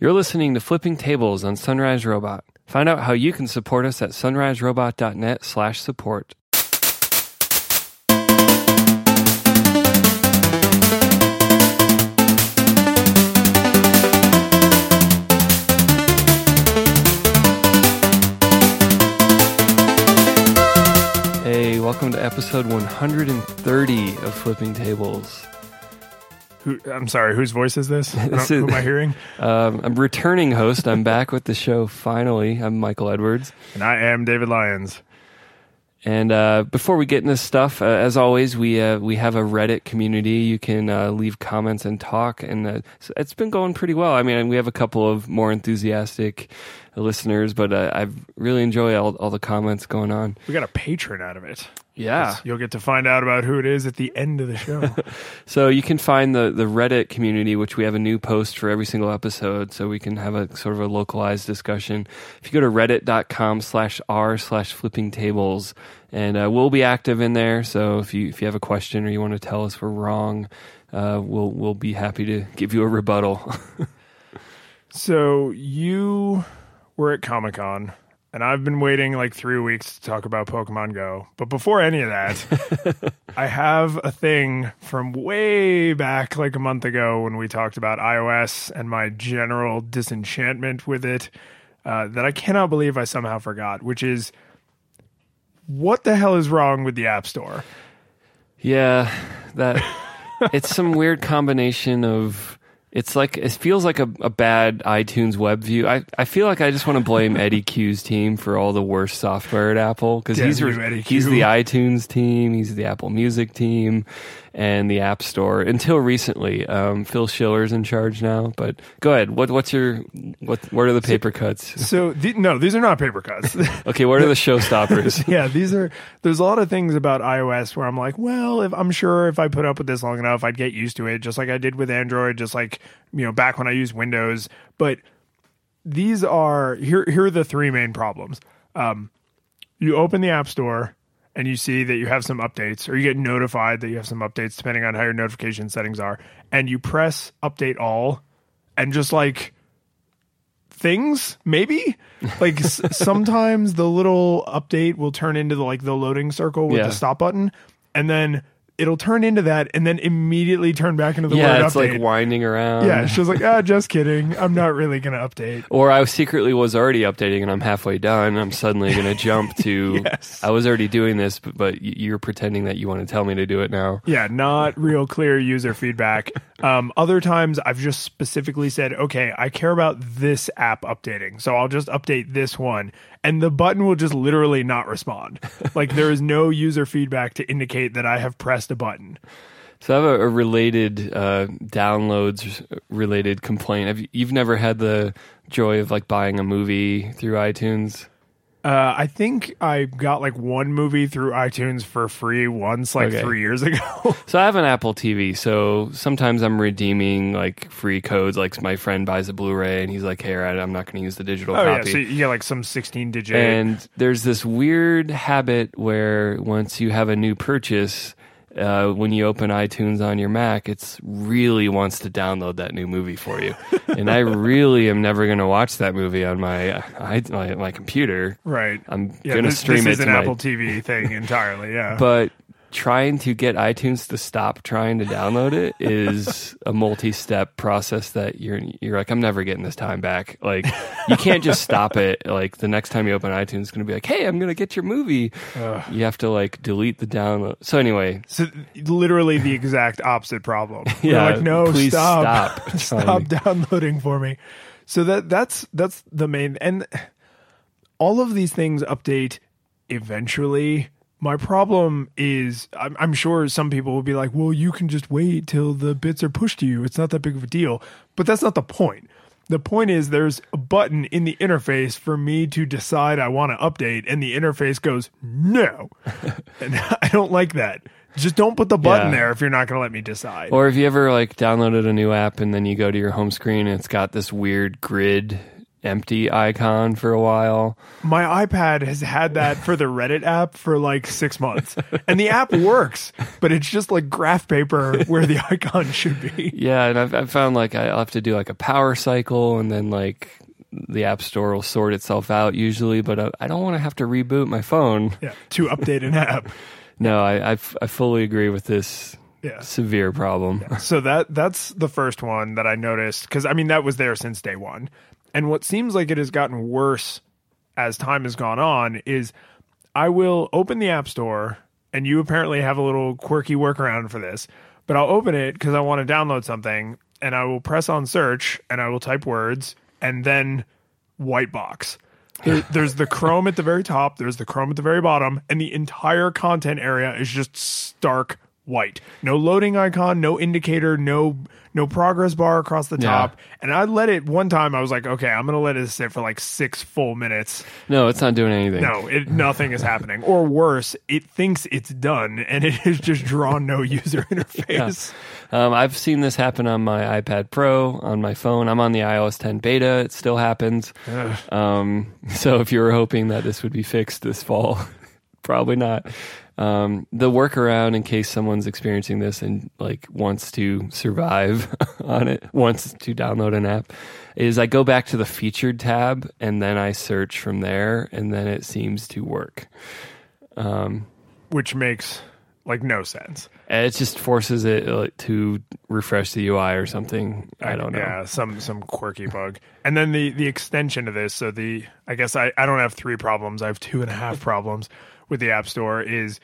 You're listening to Flipping Tables on Sunrise Robot. Find out how you can support us at sunriserobot.net slash support. Hey, welcome to episode 130 of Flipping Tables. Who, I'm sorry, whose voice is this? This who is- am I hearing? Um, I'm returning host. I'm back with the show finally. I'm Michael Edwards. And I am David Lyons. And uh, before we get into stuff, uh, as always, we uh, we have a Reddit community. You can uh, leave comments and talk, and uh, it's been going pretty well. I mean, we have a couple of more enthusiastic listeners, but uh, I really enjoy all, all the comments going on. We got a patron out of it. Yeah. You'll get to find out about who it is at the end of the show. So you can find the, the Reddit community, which we have a new post for every single episode, so we can have a sort of a localized discussion. If you go to reddit.com slash r slash flipping tables, and uh, we'll be active in there. So if you if you have a question or you want to tell us we're wrong, uh, we'll we'll be happy to give you a rebuttal. so you were at Comic Con, and I've been waiting like three weeks to talk about Pokemon Go. But before any of that, I have a thing from way back, like a month ago, when we talked about iOS and my general disenchantment with it. Uh, that I cannot believe I somehow forgot, which is what the hell is wrong with the App Store? yeah, that it's some weird combination of. It's like it feels like a, a bad iTunes web view. I, I feel like I just want to blame Eddy Cue's team for all the worst software at Apple because he's you, re- Eddie he's the iTunes team, he's the Apple Music team, and the App Store. Until recently, um, Phil Schiller's in charge now. But go ahead. What what's your what? What are the paper cuts? So the, no, these are not paper cuts. Okay, what are the showstoppers? yeah, these are. There's a lot of things about iOS where I'm like, well, if I'm sure if I put up with this long enough, I'd get used to it, just like I did with Android, just like you know back when I used Windows. But these are here. Here are the three main problems. Um, you open the App Store and you see that you have some updates, or you get notified that you have some updates, depending on how your notification settings are, and you press Update All, and just like things maybe like s- sometimes the little update will turn into the like the loading circle with Yeah. the stop button and then it'll turn into that and then immediately turn back into the yeah, word it's update like winding around. yeah it's just like ah just kidding i'm not really gonna update Or I secretly was already updating and I'm halfway done. I'm suddenly going to jump to. Yes. I was already doing this, but, but you're pretending that you want to tell me to do it now. yeah not real clear user feedback um, other times i've just specifically said okay i care about this app updating so i'll just update this one and the button will just literally not respond like there is no user feedback to indicate that i have pressed a button So I have a, a related uh, downloads related complaint. Have you, you've never had the joy of like buying a movie through iTunes? Uh, I think I got like one movie through iTunes for free once, like Okay. three years ago. So I have an Apple TV, so sometimes I'm redeeming like free codes. Like my friend buys a Blu-ray, and he's like, "Hey, I'm not going to use the digital oh yeah, copy." so you get like some sixteen digit. And there's this weird habit where once you have a new purchase, uh, when you open iTunes on your Mac, it's really wants to download that new movie for you. and I really am never going to watch that movie on my, I, my my computer. right. I'm yeah, going to stream this, stream this it is an my. Apple TV thing entirely. Yeah. But trying to get iTunes to stop trying to download it is a multi-step process that you're you're like I'm never getting this time back. Like you can't just stop it. Like the next time you open iTunes, it's going to be like, "Hey, I'm going to get your movie." You have to like delete the download. So anyway, so literally the exact opposite problem. You're Yeah, like no, please stop, stop stop downloading for me. So that that's that's the main and all of these things update eventually. My problem is, I'm, I'm sure some people will be like, well, you can just wait till the bits are pushed to you. It's not that big of a deal. But that's not the point. The point is, there's a button in the interface for me to decide I want to update, and the interface goes, no. and I don't like that. Just don't put the button Yeah. there if you're not going to let me decide. or if you ever like downloaded a new app and then you go to your home screen and it's got this weird grid empty icon for a while. My iPad has had that for the Reddit app for like six months, and the app works, but it's just like graph paper where the icon should be. Yeah, and I've, I've found like I'll have to do like a power cycle, and then like the app store will sort itself out usually. But I, I don't want to have to reboot my phone. Yeah, to update an app. No, I I, f- I fully agree with this Yeah. severe problem. So that that's the first one that I noticed because I mean that was there since day one, and what seems like it has gotten worse as time has gone on is I will open the app store and you apparently have a little quirky workaround for this, but I'll open it because I want to download something and I will press on search and I will type words and then white box. There's the Chrome at the very top, there's the Chrome at the very bottom, and the entire content area is just stark white. No loading icon, no indicator, no no progress bar across the Yeah. top. And I let it one time. I was like, okay, I'm gonna let it sit for like six full minutes. No, it's not doing anything. No, it, nothing is happening. Or worse, it thinks it's done and it has just drawn no user interface. Um, I've seen this happen on my iPad Pro, on my phone. I'm on the iOS 10 beta. It still happens. Um, so if you were hoping that this would be fixed this fall, probably not. Um, the workaround in case someone's experiencing this and like wants to survive on it, wants to download an app, is I go back to the featured tab and then I search from there, and then it seems to work. Which makes like no sense. And It just forces it uh, to refresh the UI or something. I don't know. Yeah, some some quirky bug. And then the the extension of this, so the I guess I, I don't have three problems. I have two and a half problems with the App Store is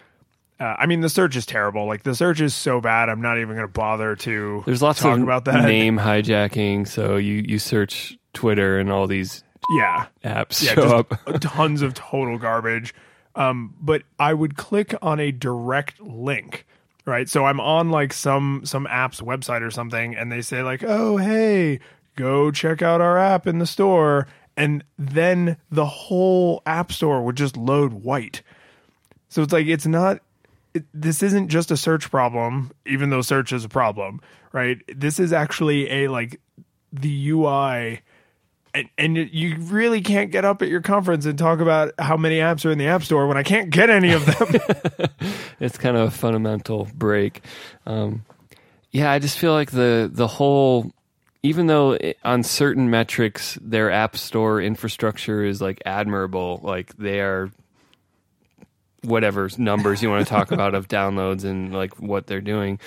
uh, I mean the search is terrible. Like the search is so bad I'm not even gonna bother to There's lots talk of about that. name hijacking. So you, you search Twitter and all these Yeah. apps Yeah, show up. tons of total garbage. Um, but I would click on a direct link, right? So I'm on like some some app's website or something, and they say like, "Oh, hey, go check out our app in the store," and then the whole app store would just load white. So it's like it's not. It, this isn't just a search problem, even though search is a problem, right? This is actually a like the UI and, and you really can't get up at your conference and talk about how many apps are in the app store when I can't get any of them. It's kind of a fundamental break. Um, yeah, I just feel like the the whole, even though it, on certain metrics their app store infrastructure is like admirable, like they are whatever numbers you want to talk about of downloads and like what they're doing.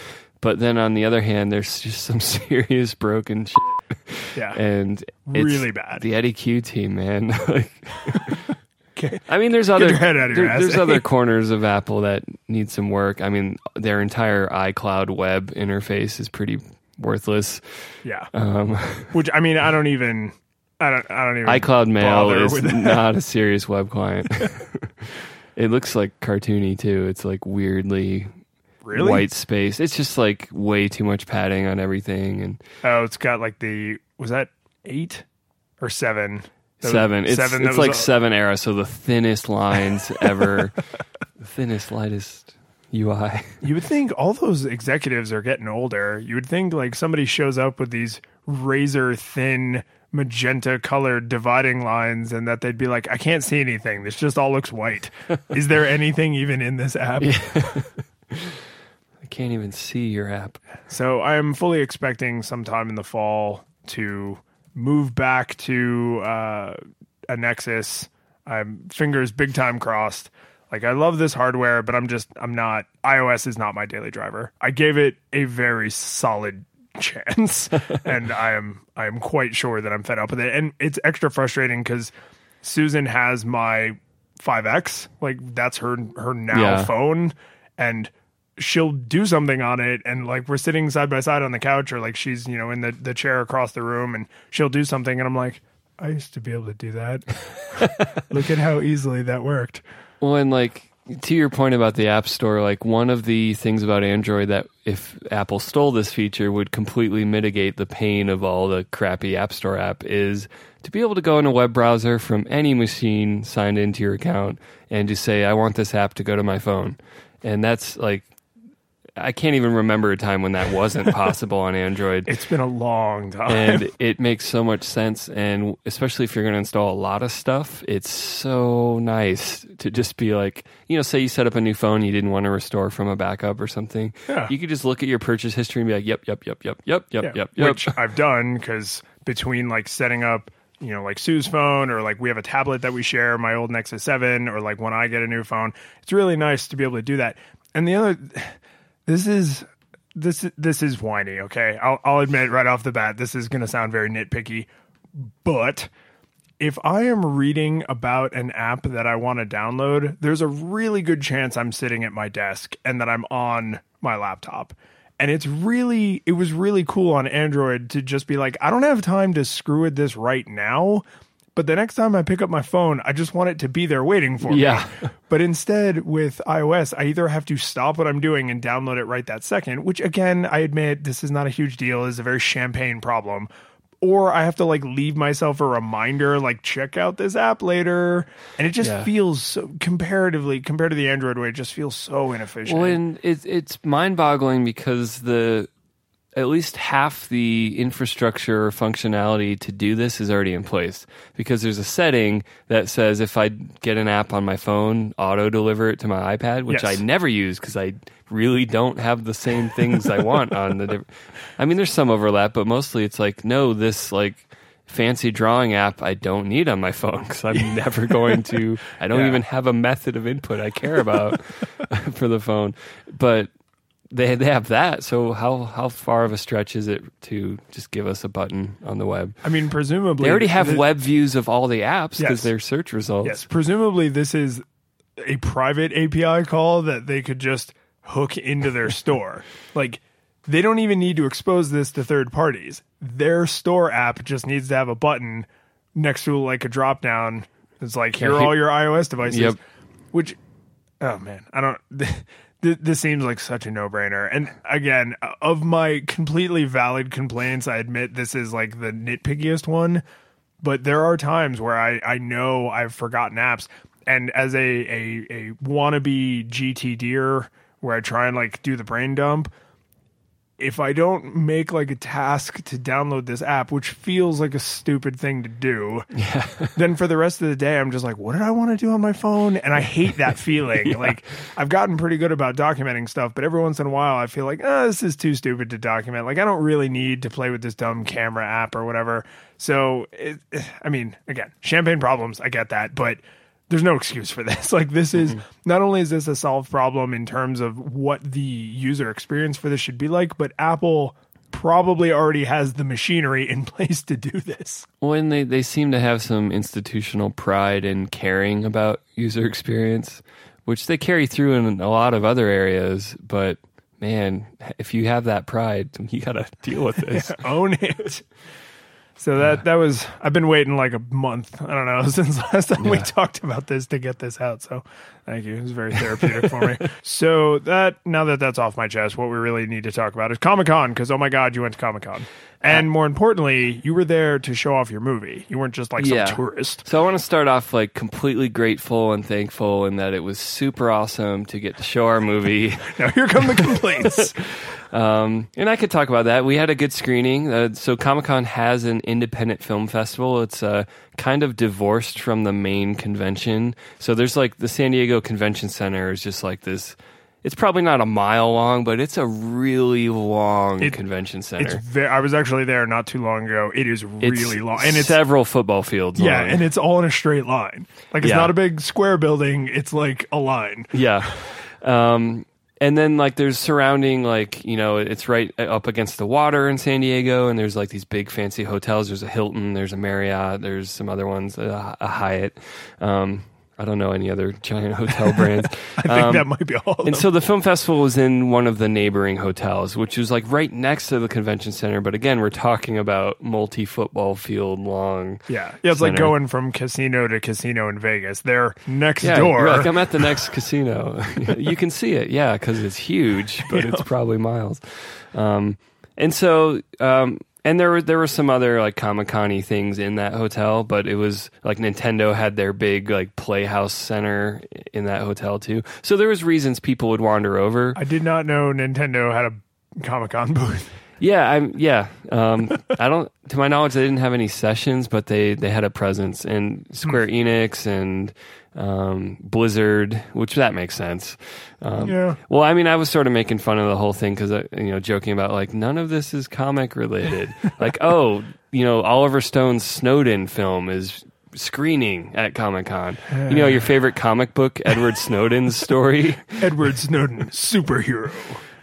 But then on the other hand, there's just some serious broken shit. yeah. and it's Really bad. The Eddy Cue team, man. like, okay. I mean, there's other your head out of there- there's other corners of Apple that need some work. I mean, their entire iCloud web interface is pretty worthless. Yeah. Um, Which I mean, I don't even. I don't. I don't even. iCloud Mail is not a serious web client. It looks like cartoony too. It's like weirdly really. white space. It's just like way too much padding on everything and Oh, it's got like the. Was that eight or seven? That was- seven. It's seven. it's like a- seven era, so the thinnest lines ever, thinnest, lightest UI. You would think all those executives are getting older. You would think like somebody shows up with these razor thin magenta colored dividing lines and that they'd be like, I can't see anything. This just all looks white. Is there anything even in this app? I can't even see your app. So I am fully expecting sometime in the fall to move back to uh, a Nexus. I'm fingers big time crossed. Like I love this hardware, but I'm just I'm not iOS is not my daily driver. I gave it a very solid chance, and I am I am quite sure that I'm fed up with it. And it's extra frustrating because Susan has my 5X, like that's her her now Yeah. phone, and she'll do something on it. And like we're sitting side by side on the couch or like she's you know in the, the chair across the room and she'll do something. And i'm like i used to be able to do that. Look at how easily that worked. Well, and like to your point about the App Store, like one of the things about Android that if Apple stole this feature would completely mitigate the pain of all the crappy App Store app is to be able to go in a web browser from any machine signed into your account and just say, I want this app to go to my phone. And that's like I can't even remember a time when that wasn't possible on Android. It's been a long time. and it makes so much sense and especially if you're going to install a lot of stuff it's so nice to just be like you know say you set up a new phone you didn't want to restore from a backup or something Yeah. you could just look at your purchase history and be like yep yep yep yep yep yep Yeah, yep yep which I've done because between like setting up, you know, like Sue's phone or like we have a tablet that we share, my old Nexus 7, or like when I get a new phone, it's really nice to be able to do that. And the other, this is. This this is whiny, okay? I'll I'll admit right off the bat, this is going to sound very nitpicky, but if I am reading about an app that I want to download, there's a really good chance I'm sitting at my desk and that I'm on my laptop. And it's really, it was really cool on Android to just be like, I don't have time to screw with this right now. But the next time I pick up my phone, I just want it to be there waiting for me. Yeah. But instead, with iOS, I either have to stop what I'm doing and download it right that second, which again, I admit this is not a huge deal, is a very champagne problem. Or I have to like leave myself a reminder, like check out this app later. And it just Yeah. feels so comparatively compared to the Android way, it just feels so inefficient. well and it's it's mind-boggling because the at least half the infrastructure functionality to do this is already in place because there's a setting that says if I get an app on my phone, auto deliver it to my iPad, which Yes. I never use because I really don't have the same things I want on the. Diff- I mean, there's some overlap, but mostly it's like no, this like fancy drawing app I don't need on my phone because I'm never going to. I don't Yeah. even have a method of input I care about for the phone, but they they have that. So how how far of a stretch is it to just give us a button on the web? I mean, presumably They already have the- web views of all the apps because Yes. they're search results. Yes, presumably this is a private API call that they could just hook into their store. Like they don't even need to expose this to third parties. Their store app just needs to have a button next to like a drop down. It's like here are all your iOS devices. Yep. Which oh man, I don't th- this seems like such a no-brainer. And again, of my completely valid complaints, I admit this is like the nitpickiest one but there are times where I, I know I've forgotten apps. And as a, a, a wannabe GTDer where I try and like do the brain dump, if I don't make like a task to download this app, which feels like a stupid thing to do, then for the rest of the day, I'm just like, what did I want to do on my phone? And I hate that feeling. Like, I've gotten pretty good about documenting stuff, but every once in a while, I feel like, oh, this is too stupid to document. Like, I don't really need to play with this dumb camera app or whatever. So, it, I mean, again, champagne problems, I get that, but there's no excuse for this. Like, this is mm-hmm. not only is this a solved problem in terms of what the user experience for this should be like, but Apple probably already has the machinery in place to do this. Well, and they, they seem to have some institutional pride in caring about user experience, which they carry through in a lot of other areas. But man, if you have that pride, you got to deal with this. Own it. So that that was I've been waiting like a month. I don't know since last time we talked about this to get this out. So thank you. It was very therapeutic for me. So that now that that's off my chest, what we really need to talk about is Comic Con because oh my god, you went to Comic Con, and more importantly, you were there to show off your movie. You weren't just like some Yeah. tourist. So I want to start off like completely grateful and thankful, and that it was super awesome to get to show our movie. Now here come the complaints. Um, and I could talk about that. We had a good screening. Uh, so Comic Con has an independent film festival. It's uh, kind of divorced from the main convention. So there's like the San Diego Convention Center is just like this. It's probably not a mile long, but it's a really long It- convention it's center. very, I was actually there not too long ago. It is It's really long, and it's several football fields. yeah, long. and it's all in a straight line. Like it's Yeah. not a big square building. It's like a line. Yeah. Um, and then like there's surrounding like you know it's right up against the water in San Diego, and there's like these big fancy hotels. There's a Hilton, there's a Marriott, there's some other ones, a, a Hyatt. Um, I don't know any other giant hotel brands. I think Um, that might be all. Of and so the film festival was in one of the neighboring hotels, which was like right next to the convention center. But again, we're talking about multi football field long. Yeah, yeah, it's like going from casino to casino in Vegas. They're next Yeah, door. you're like I'm at the next casino. you can see it, yeah, because it's huge, but it's probably miles. Um, and so, um, and there were there were some other like Comic Con things in that hotel, but it was like Nintendo had their big like Playhouse Center in that hotel too. So there was reasons people would wander over. I did not know Nintendo had a Comic Con booth. Yeah, I'm. Yeah, um, I don't. To my knowledge, they didn't have any sessions, but they they had a presence. And Square Enix and um, Blizzard, which that makes sense. Um, Yeah. Well, I mean, I was sort of making fun of the whole thing because you know, joking about like none of this is comic related. like, oh, you know, Oliver Stone's Snowden film is screening at Comic Con. You know, your favorite comic book, Edward Snowden's story. Edward Snowden, superhero.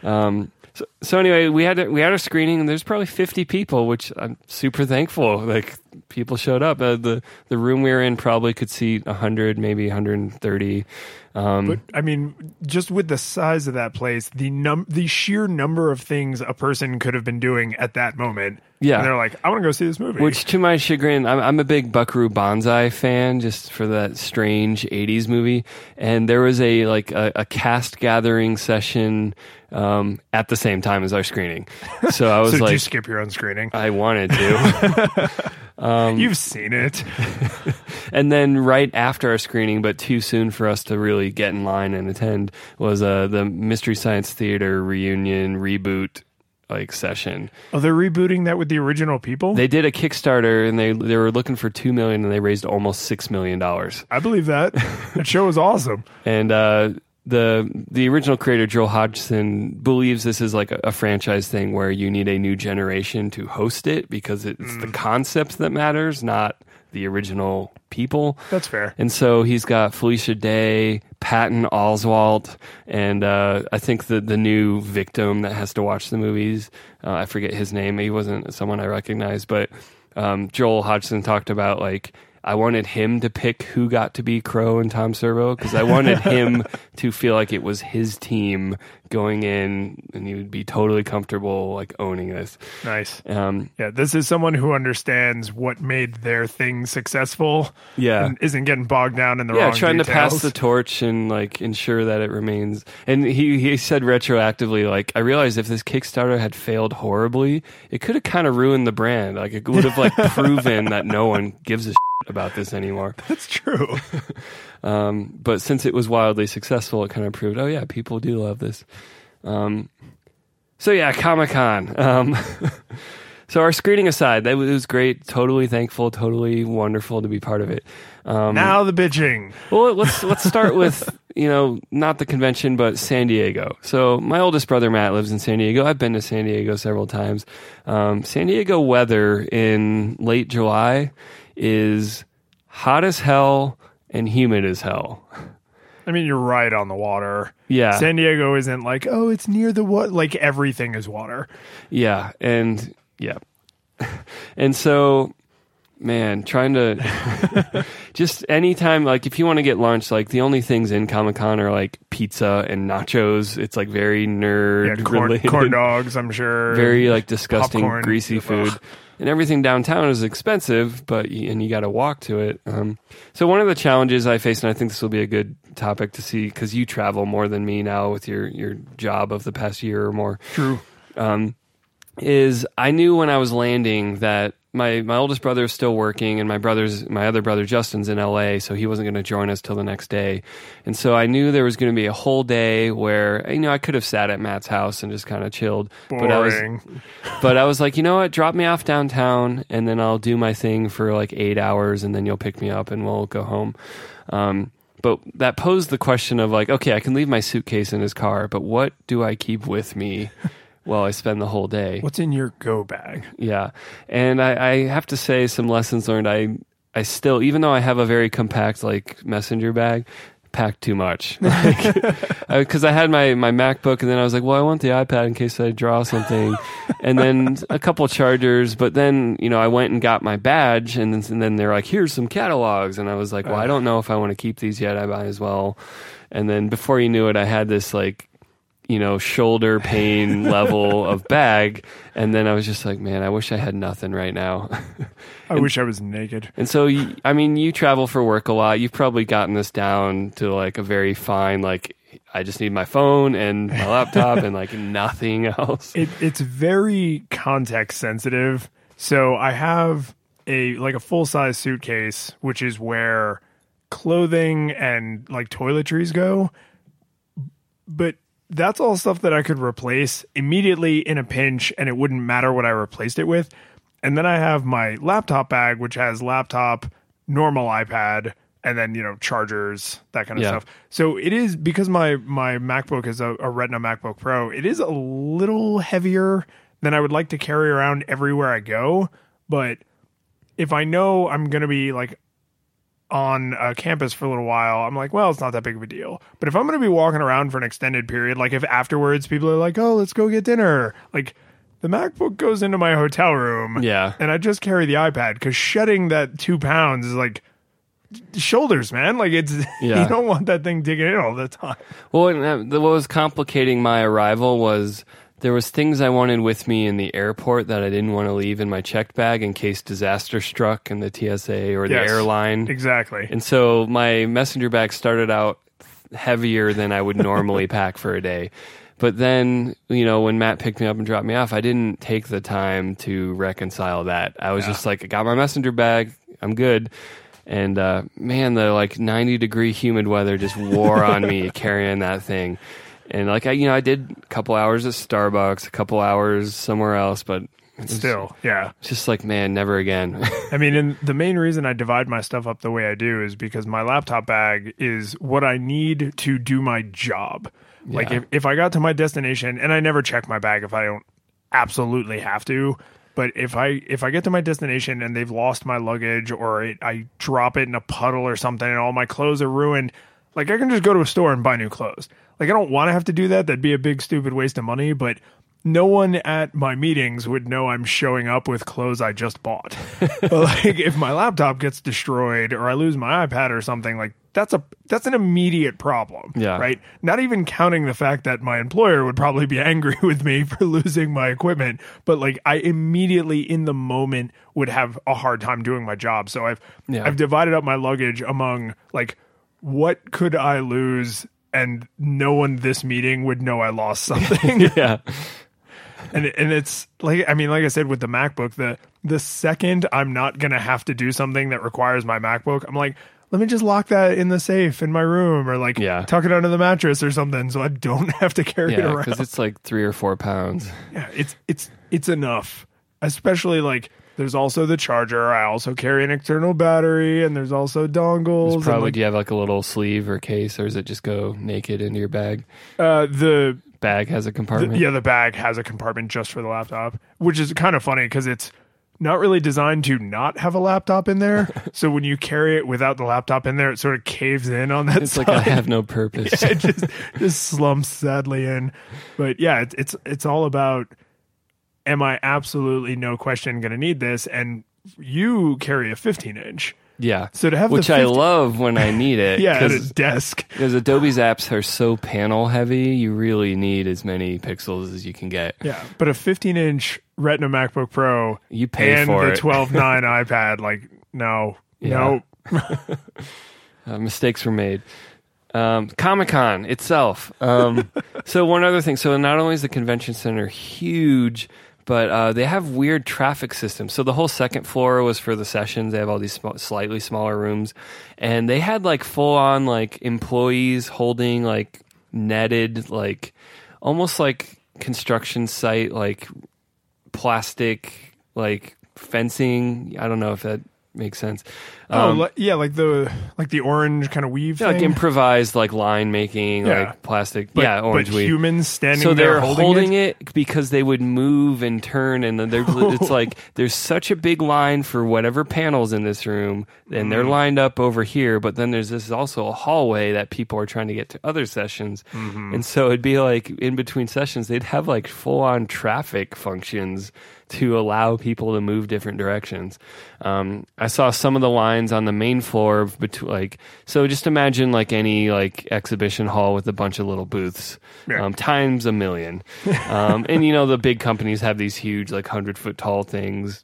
Um, so, so anyway, we had a, we had a screening, and there's probably 50 people, which I'm super thankful. Like people showed up. Uh, the the room we were in probably could seat 100, maybe 130. Um, But I mean, just with the size of that place, the num the sheer number of things a person could have been doing at that moment. Yeah. and they're like, I want to go see this movie. Which, to my chagrin, I'm, I'm a big Buckaroo Banzai fan, just for that strange '80s movie. And there was a like a, a cast gathering session um, at the same time as our screening. So I was so did you like, skip your own screening? I wanted to. Um, You've seen it. and then right after our screening, but too soon for us to really get in line and attend, was uh, the Mystery Science Theater reunion reboot like session. Oh, they're rebooting that with the original people. They did a Kickstarter and they they were looking for two million and they raised almost six million dollars. I believe that. that show was awesome. And uh, the the original creator Joel Hodgson believes this is like a, a franchise thing where you need a new generation to host it because it's the concept that matters, not the original people. That's fair. And so he's got Felicia Day, Patton Oswalt, and uh, I think the the new victim that has to watch the movies. Uh, I forget his name. He wasn't someone I recognized, but um, Joel Hodgson talked about like. I wanted him to pick who got to be Crow and Tom Servo because I wanted him to feel like it was his team going in and he would be totally comfortable like owning this. Nice. Um, Yeah, this is someone who understands what made their thing successful. Yeah. and isn't getting bogged down in the yeah, trying to pass the torch and like ensure that it remains. And he he said retroactively, like I realized if this Kickstarter had failed horribly, it could have kind of ruined the brand. Like it would have like proven that no one gives a shit about this anymore. That's true. Um, but since it was wildly successful, it kind of proved, oh yeah, people do love this. Um, so yeah, Comic Con. Um, so our screening aside, that was, was great. Totally thankful. Totally wonderful to be part of it. Um, now the bitching. well, let's let's start with you know not the convention, but San Diego. So my oldest brother Matt lives in San Diego. I've been to San Diego several times. Um, San Diego weather in late July is hot as hell and humid as hell. I mean, you're right on the water. Yeah, San Diego isn't like, oh, it's near the what? Like everything is water. yeah, and yeah, and so man, trying to just anytime like if you want to get lunch, like the only things in Comic Con are like pizza and nachos. It's like very nerd Yeah, corn, corn dogs. I'm sure. very like disgusting Popcorn. greasy food. And everything downtown is expensive but and you got to walk to it um, so one of the challenges i face and i think this will be a good topic to see because you travel more than me now with your your job of the past year or more true. um, is I knew when I was landing that my my oldest brother is still working, and my brother's my other brother Justin's in L.A., so he wasn't going to join us till the next day, and so I knew there was going to be a whole day where you know I could have sat at Matt's house and just kind of chilled, but I was Boring. but I was like, you know what, drop me off downtown, and then I'll do my thing for like eight hours, and then you'll pick me up, and we'll go home. Um, but that posed the question of like, okay, I can leave my suitcase in his car, but what do I keep with me while I spend the whole day? What's in your go bag? Yeah, and I, I have to say some lessons learned. I I still, even though I have a very compact like messenger bag, packed too much because I had my my MacBook and then I was like, well, I want the iPad in case I draw something, and then a couple chargers. But then you know I went and got my badge, and then, and then they're like, here's some catalogs, and I was like, well, I don't know if I want to keep these yet. I might as well. And then before you knew it, I had this like you know, shoulder pain level of bag. And then I was just like, man, I wish I had nothing right now. I wish I was naked. and so, you, I mean, you travel for work a lot. You've probably gotten this down to like a very fine, like, I just need my phone and my laptop and like nothing else. It, it's very context sensitive. So I have a like a full size suitcase, which is where clothing and like toiletries go. But that's all stuff that I could replace immediately in a pinch, and it wouldn't matter what I replaced it with. And then I have my laptop bag, which has laptop, normal iPad, and then you know chargers, that kind of Yeah. stuff. So it is because my my MacBook is a, a Retina MacBook Pro. It is a little heavier than I would like to carry around everywhere I go. But if I know I'm going to be like on a campus for a little while, I'm like, well, it's not that big of a deal. But if I'm going to be walking around for an extended period, like if afterwards people are like, oh, let's go get dinner, like the MacBook goes into my hotel room. Yeah. And I just carry the iPad because shedding that two pounds is like shoulders, man. Like it's, Yeah. you don't want that thing digging in all the time. Well, uh, what was complicating my arrival was there was things I wanted with me in the airport that I didn't want to leave in my checked bag in case disaster struck in the TSA or the Yes. airline. Exactly. And so my messenger bag started out heavier than I would normally pack for a day. But then, you know, when Matt picked me up and dropped me off, I didn't take the time to reconcile that. I was just like, I got my messenger bag, I'm good. And uh, man, the like 90 degree humid weather just wore on me carrying that thing. And like I, you know, I did a couple hours at Starbucks, a couple hours somewhere else, but it's Still, yeah. it's just like, man, never again. I mean, and the main reason I divide my stuff up the way I do is because my laptop bag is what I need to do my job. Like if, if I got to my destination, and I never check my bag if I don't absolutely have to, but if I if I get to my destination and they've lost my luggage or it, I drop it in a puddle or something and all my clothes are ruined, like I can just go to a store and buy new clothes. Like I don't want to have to do that. That'd be a big stupid waste of money, but no one at my meetings would know I'm showing up with clothes I just bought. but like if my laptop gets destroyed or I lose my iPad or something, like that's a that's an immediate problem. Yeah. Right. Not even counting the fact that my employer would probably be angry with me for losing my equipment, but like I immediately in the moment would have a hard time doing my job. So I've Yeah. I've divided up my luggage among like what could I lose and no one this meeting would know I lost something. yeah. and and it's like I mean, like I said with the MacBook, the the second I'm not gonna have to do something that requires my MacBook, I'm like, let me just lock that in the safe in my room, or like Yeah. tuck it under the mattress or something, so I don't have to carry it around. because it's like three or four pounds. yeah, it's it's it's enough, especially like. There's also the charger. I also carry an external battery, and there's also dongles. It's and, probably, like, do you have like a little sleeve or case, or does it just go naked into your bag? uh, the Bag has a compartment. yeah, the bag has a compartment just for the laptop, which is kind of funny because it's not really designed to not have a laptop in there. so when you carry it without the laptop in there, it sort of caves in on that It's side. like I have no purpose. it just just slumps sadly in. But yeah, it's it's it's all about am I absolutely no question going to need this? And you carry a 15 inch, yeah. so to have Which the I love when I need it. yeah, at a Because. Adobe's apps are so panel heavy, you really need as many pixels as you can get. Yeah, but a 15 inch Retina MacBook Pro You pay and for the it. 12.9 iPad, like no, Yeah. no, Uh, mistakes were made. Um, Comic Con itself. Um, so one other thing. So not only is the convention center huge, but uh, they have weird traffic systems. So the whole second floor was for the sessions. They have all these slightly smaller rooms, and they had like full on like employees holding like netted like almost like construction site like plastic like fencing. I don't know if that makes sense. Oh, Um, li- yeah, like the like the orange kind of weave yeah, like improvised like line making, Yeah. like plastic. but, yeah, orange but weave. humans standing so there they're holding, it. it. because they would move and turn, and then they're, it's like there's such a big line for whatever panels in this room, and Mm-hmm. they're lined up over here. But then there's this also a hallway that people are trying to get to other sessions, Mm-hmm. and so it'd be like in between sessions they'd have like full on traffic functions to allow people to move different directions. Um, I saw some of the lines on the main floor between like so. Just imagine like any like exhibition hall with a bunch of little booths Yeah. um, times a million. um, and you know the big companies have these huge like hundred foot tall things.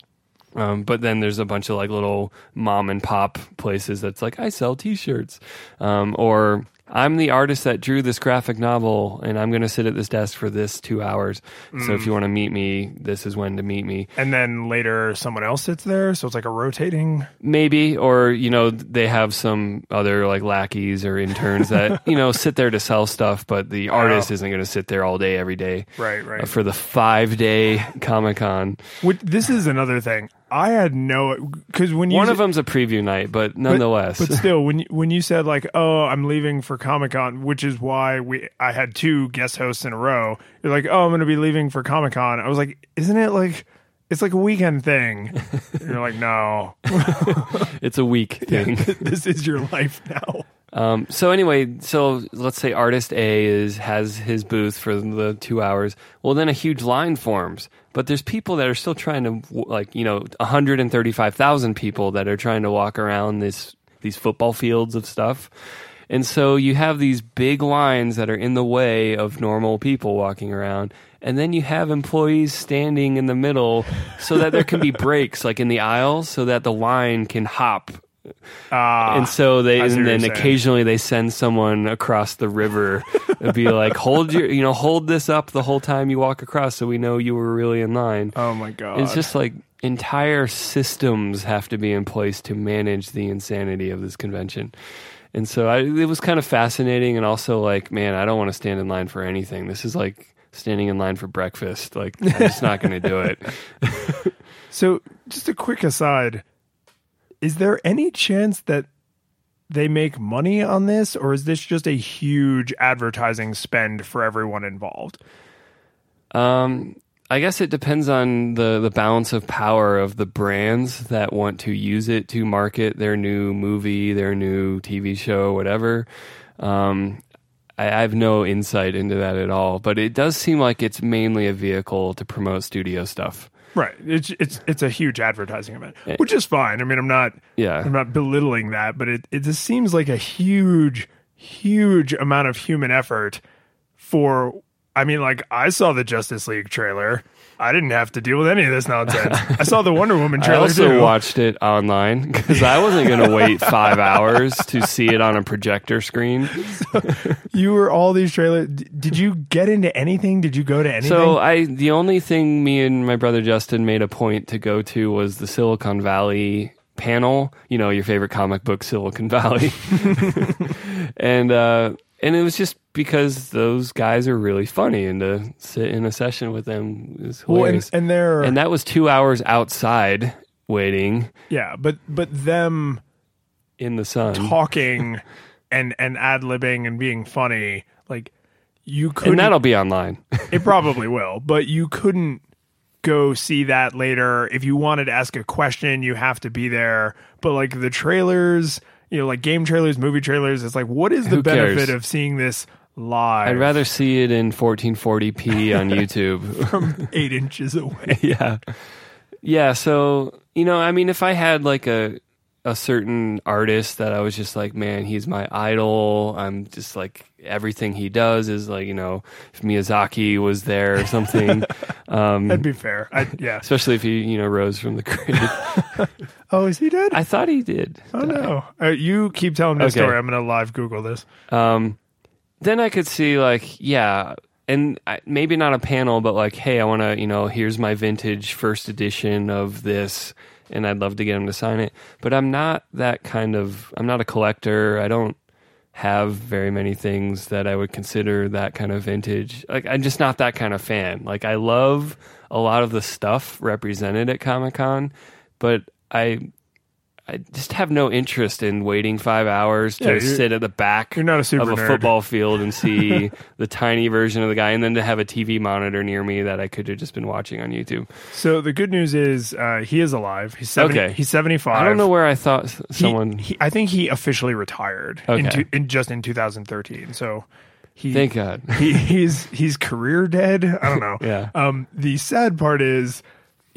Um, but then there's a bunch of like little mom and pop places that's like I sell T-shirts, um, or I'm the artist that drew this graphic novel, and I'm going to sit at this desk for this two hours. So if you want to meet me, this is when to meet me. And then later someone else sits there, so it's like a rotating. Maybe, or you know, they have some other like lackeys or interns that you know sit there to sell stuff, but the artist isn't going to sit there all day every day Right, right. uh, for the five day Comic Con. This is another thing. I had no because when you One of them's a preview night, but but- nonetheless, but, still, when you, when you said like, "Oh, I'm leaving for Comic Con," which is why we I had two guest hosts in a row. You're like, "Oh, I'm going to be leaving for Comic Con." I was like, "Isn't it like it's like a weekend thing?" You're like, "No, it's a week thing. this is your life now." Um, so anyway, so let's say artist A is has his booth for the two hours. Well, then a huge line forms, but there's people that are still trying to like you know 135,000 people that are trying to walk around this these football fields of stuff. And so you have these big lines that are in the way of normal people walking around. And then you have employees standing in the middle so that there can be breaks like in the aisles so that the line can hop Ah, and so they and then occasionally they send someone across the river and be like hold your you know hold this up the whole time you walk across so we know you were really in line. Oh my god, it's just like entire systems have to be in place to manage the insanity of this convention. And so I, it was kind of fascinating and also like man i don't want to stand in line for anything. This is like standing in line for breakfast. Like i'm just not going to do it. So, just a quick aside: Is there any chance that they make money on this, or is this just a huge advertising spend for everyone involved? Um, I guess it depends on the the balance of power of the brands that want to use it to market their new movie, their new TV show, whatever. Um, I, I have no insight into that at all, but it does seem like it's mainly a vehicle to promote studio stuff. Right. It's it's it's a huge advertising event, which is fine. I mean, I'm not Yeah. I'm not belittling that, but it it just seems like a huge huge amount of human effort for I mean, like I saw the Justice League trailer. I didn't have to deal with any of this nonsense. I saw the Wonder Woman I trailer also too. watched it online because I wasn't going to wait five hours to see it on a projector screen. You were all these trailers. Did you get into anything? Did you go to anything? So I the only thing me and my brother Justin made a point to go to was the Silicon Valley panel. You know, your favorite comic book, Silicon Valley, and uh, and it was just because those guys are really funny, and to sit in a session with them is well, and, hilarious. and they're and that was two hours outside waiting yeah, but but them in the sun. talking and and ad libbing and being funny, like you couldn't. and that'll be online. It probably will, but you couldn't go see that later. If you wanted to ask a question, you have to be there. But like the trailers, you know, like game trailers, movie trailers, it's like, what is the Who benefit cares? of seeing this live I'd rather see it in 1440p on YouTube. from eight inches away? yeah yeah so you know i mean if i had like a a certain artist that i was just like man he's my idol i'm just like everything he does is like you know if miyazaki was there or something um That'd be fair. I, yeah. especially if he you know rose from the grave Oh, is he dead? i thought he did oh no. Uh, you keep telling this Okay. story. I'm gonna live Google this. um then i could see like yeah and I, maybe not a panel but like hey i want to you know here's my vintage first edition of this and i'd love to get him to sign it. But i'm not that kind of i'm not a collector. I don't have very many things that i would consider that kind of vintage. Like i'm just not that kind of fan. Like i love a lot of the stuff represented at comic-con but i I just have no interest in waiting five hours to Yeah, sit at the back you're not a super of a nerd. football field and see the tiny version of the guy, and then to have a TV monitor near me that I could have just been watching on YouTube. So the good news is uh, he is alive. He's 70, Okay. He's 75. I don't know where I thought s- He- someone. he- I think he officially retired in, Okay. two, in just in 2013. So he thank God. he, he's he's career dead. I don't know. Yeah. Um. The sad part is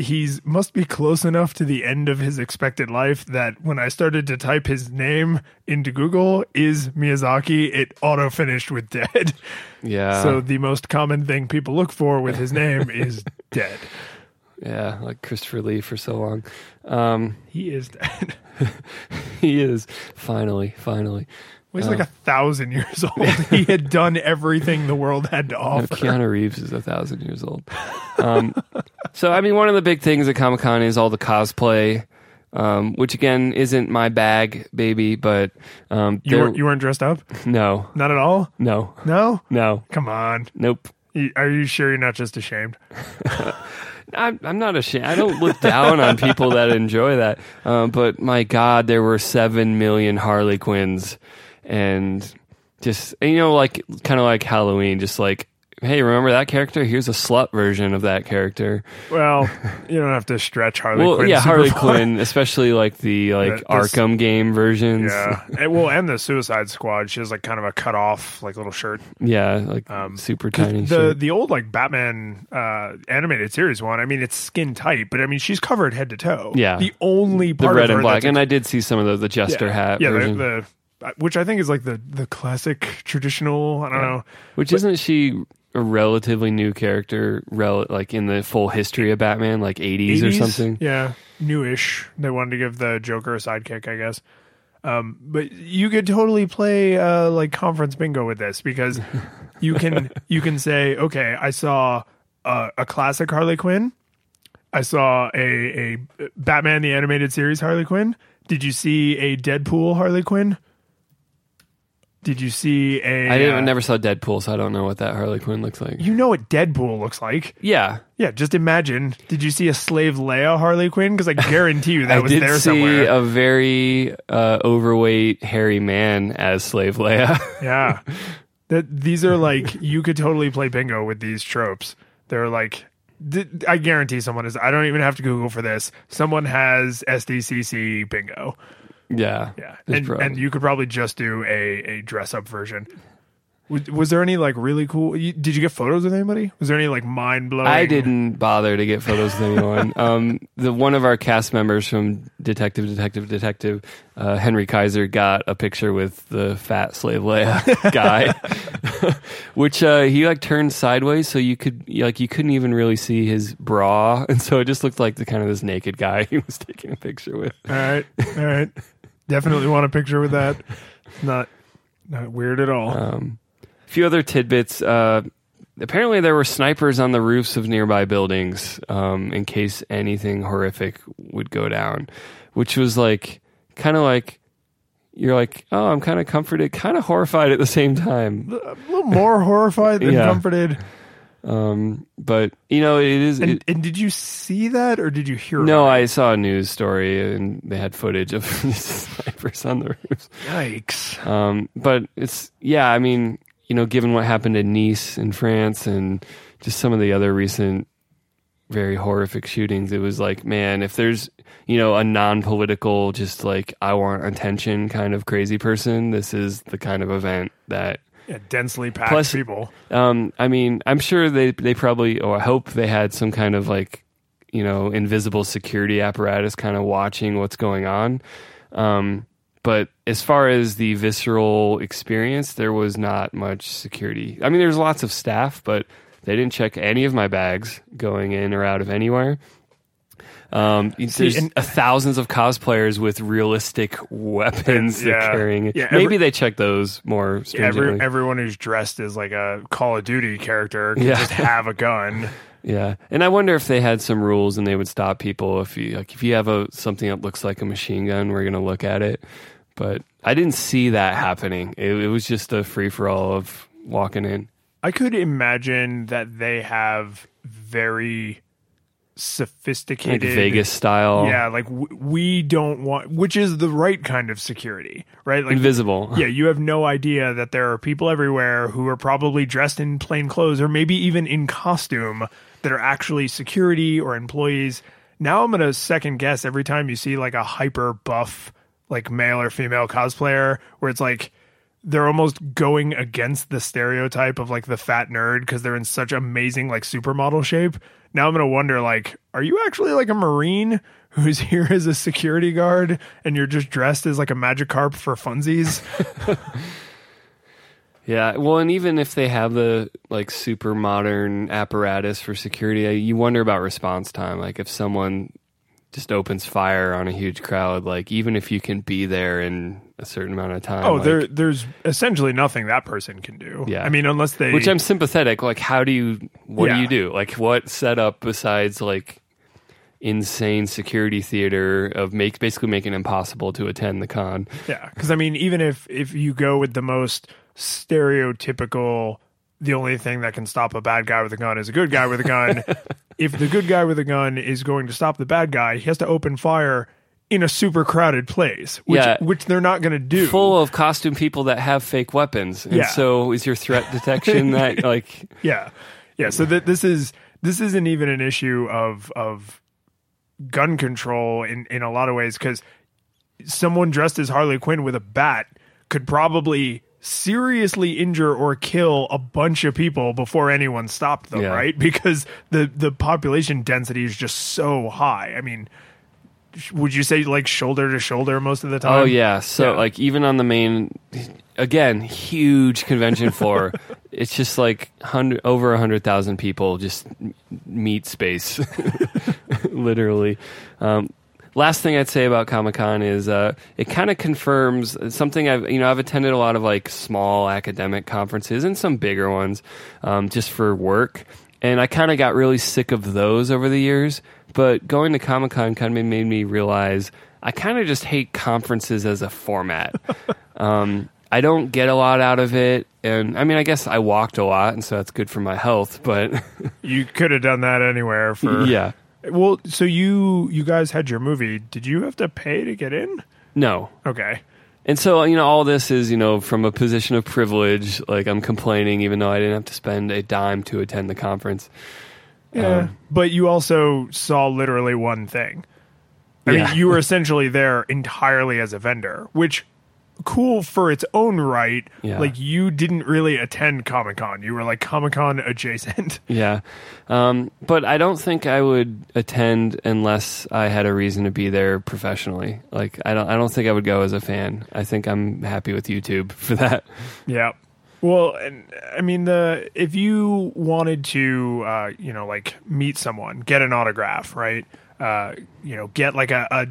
he's must be close enough to the end of his expected life that when I started to type his name into Google, is Miyazaki, it auto finished with dead. Yeah. so the most common thing people look for with his name is dead. yeah, like Christopher Lee for so long. Um, He is dead. he is finally, finally. He's like a thousand years old. he had done everything the world had to No, offer. Keanu Reeves is a thousand years old. Um, so, I mean, one of the big things at Comic Con is all the cosplay, um, which again isn't my bag, baby. But um, You weren't, you weren't dressed up? no, Not at all? no, No? no, Come on. nope. Are you sure you're not just ashamed? I'm, I'm not ashamed. I don't look down on people that enjoy that. Um, but my God, there were seven million Harley Quinns, and just you know, like kind of like Halloween, just like. Hey, remember that character? Here's a slut version of that character. Well, you don't have to stretch Harley well, Quinn. yeah, Harley far. Quinn, especially like the like The- this- Arkham game versions. Yeah. And, well, and the Suicide Squad. She has like kind of a cut off like little shirt. yeah, like Um, super tiny. The shirt. the old like Batman uh, animated series one. I mean, it's skin tight, but I mean, she's covered head to toe. Yeah. The only the part red of her and black, and I did see some of the the jester yeah, hat yeah, the, version, the uh, which I think is like the the classic traditional. I don't know. which isn't she a relatively new character, rel- like in the full history of Batman, like 80s, or something. Yeah, newish. They wanted to give the Joker a sidekick, I guess. Um, but you could totally play uh, like conference bingo with this because you can you can say, okay, I saw uh, a classic Harley Quinn. I saw a a Batman the animated series Harley Quinn. Did you see a Deadpool Harley Quinn? Did you see a? I didn't, uh, never saw Deadpool, so I don't know what that Harley Quinn looks like. You know what Deadpool looks like? Yeah, Yeah, just imagine. Did you see a slave Leia Harley Quinn? Because I guarantee you that I was did there see somewhere. a very uh, overweight hairy man as Slave Leia. yeah, that these are like you could totally play bingo with these tropes. They're like, I guarantee someone is. I don't even have to Google for this. Someone has SDCC bingo. Yeah, Yeah, and, and you could probably just do a a dress up version. Was, was there any like really cool? You, did you get photos with anybody? Was there any like mind blowing? I didn't bother to get photos with anyone. um, the one of our cast members from Detective, Detective, Detective, uh, Henry Kaiser, got a picture with the fat slave Leia guy, which uh, he like turned sideways, so you could like you couldn't even really see his bra, and so it just looked like the kind of this naked guy he was taking a picture with. All right, all right. Definitely want a picture with that. Not not weird at all. Um, a few other tidbits. Uh, apparently, there were snipers on the roofs of nearby buildings um, in case anything horrific would go down, which was like kind of like you're like, oh, I'm kind of comforted, kind of horrified at the same time. a little more horrified than Yeah. comforted. Um, but you know, it is. And, it- and did you see that or did you hear? no, I saw a news story and they had footage of snipers on the roofs. Yikes! Um, but it's yeah, I mean, you know, given what happened in Nice in France and just some of the other recent very horrific shootings, it was like, man, if there's you know a non-political, just like I want attention kind of crazy person, this is the kind of event that. Yeah, densely packed Plus- people. Um, I mean, I'm sure they they probably, or I hope they had some kind of like, you know, invisible security apparatus kind of watching what's going on. Um, but as far as the visceral experience, there was not much security. I mean, there's lots of staff, but they didn't check any of my bags going in or out of anywhere. Um, there's and- thousands of cosplayers with realistic weapons they're Yeah. carrying. Yeah, every- Maybe they check those more Every, everyone who's dressed as like a Call of Duty character can Yeah. just have a gun. Yeah, and I wonder if they had some rules and they would stop people if you like if you have a something that looks like a machine gun, we're gonna look at it. But I didn't see that happening. It, it was just a free for all of walking in. I could imagine that they have very Like sophisticated Vegas style, Yeah, like w- we don't want, which is the right kind of security, right? Like invisible. Yeah, you have no idea that there are people everywhere who are probably dressed in plain clothes or maybe even in costume that are actually security or employees. Now I'm going to second guess every time you see like a hyper buff, like male or female cosplayer, where it's like they're almost going against the stereotype of like the fat nerd because they're in such amazing like supermodel shape. Now I'm going to wonder like, are you actually like a Marine who's here as a security guard and you're just dressed as like a Magikarp for funsies? Yeah, well, and even if they have the like super modern apparatus for security, you wonder about response time. Like if someone just opens fire on a huge crowd. Like even if you can be there in a certain amount of time. Oh, like- there there's essentially nothing that person can do. Yeah. I mean, unless they which I'm sympathetic. Like, how do you? What do you do? Like, what setup besides like insane security theater of make basically making it impossible to attend the con? Yeah, because I mean, even if if you go with the most stereotypical, the only thing that can stop a bad guy with a gun is a good guy with a gun. if the good guy with a gun is going to stop the bad guy, he has to open fire in a super crowded place, which Yeah. which they're not going to do. Full of costume people that have fake weapons, and Yeah. so is your threat detection that like yeah, yeah. So that this is this isn't even an issue of of gun control in in a lot of ways because someone dressed as Harley Quinn with a bat could probably seriously injure or kill a bunch of people before anyone stopped them, Yeah. right? Because the the population density is just so high. I mean, would you say like shoulder to shoulder most of the time? Oh yeah. So Yeah. like even on the main, again, huge convention floor. it's just like hundred over a hundred thousand people just meet space, literally. Um, last thing I'd say about Comic Con is uh, it kind of confirms something I've you know I've attended a lot of like small academic conferences and some bigger ones um, just for work, and I kind of got really sick of those over the years. But going to Comic Con kind of made me realize I kind of just hate conferences as a format. um, I don't get a lot out of it, and I mean I guess I walked a lot, and so that's good for my health. But you could have done that anywhere for yeah, Well, so you you guys had your movie. Did you have to pay to get in? no. Okay. And so, you know, all this is, you know, from a position of privilege. Like, I'm complaining even though I didn't have to spend a dime to attend the conference. Yeah. Um, but you also saw literally one thing. I Yeah. mean, you were essentially there entirely as a vendor, which cool for its own right. Yeah. Like you didn't really attend Comic Con. You were like Comic Con adjacent. Yeah. Um, but I don't think I would attend unless I had a reason to be there professionally. Like, I don't, I don't think I would go as a fan. I think I'm happy with YouTube for that. yeah. Well, and I mean the if you wanted to, uh, you know, like meet someone, get an autograph, right? Uh, you know, get like a, a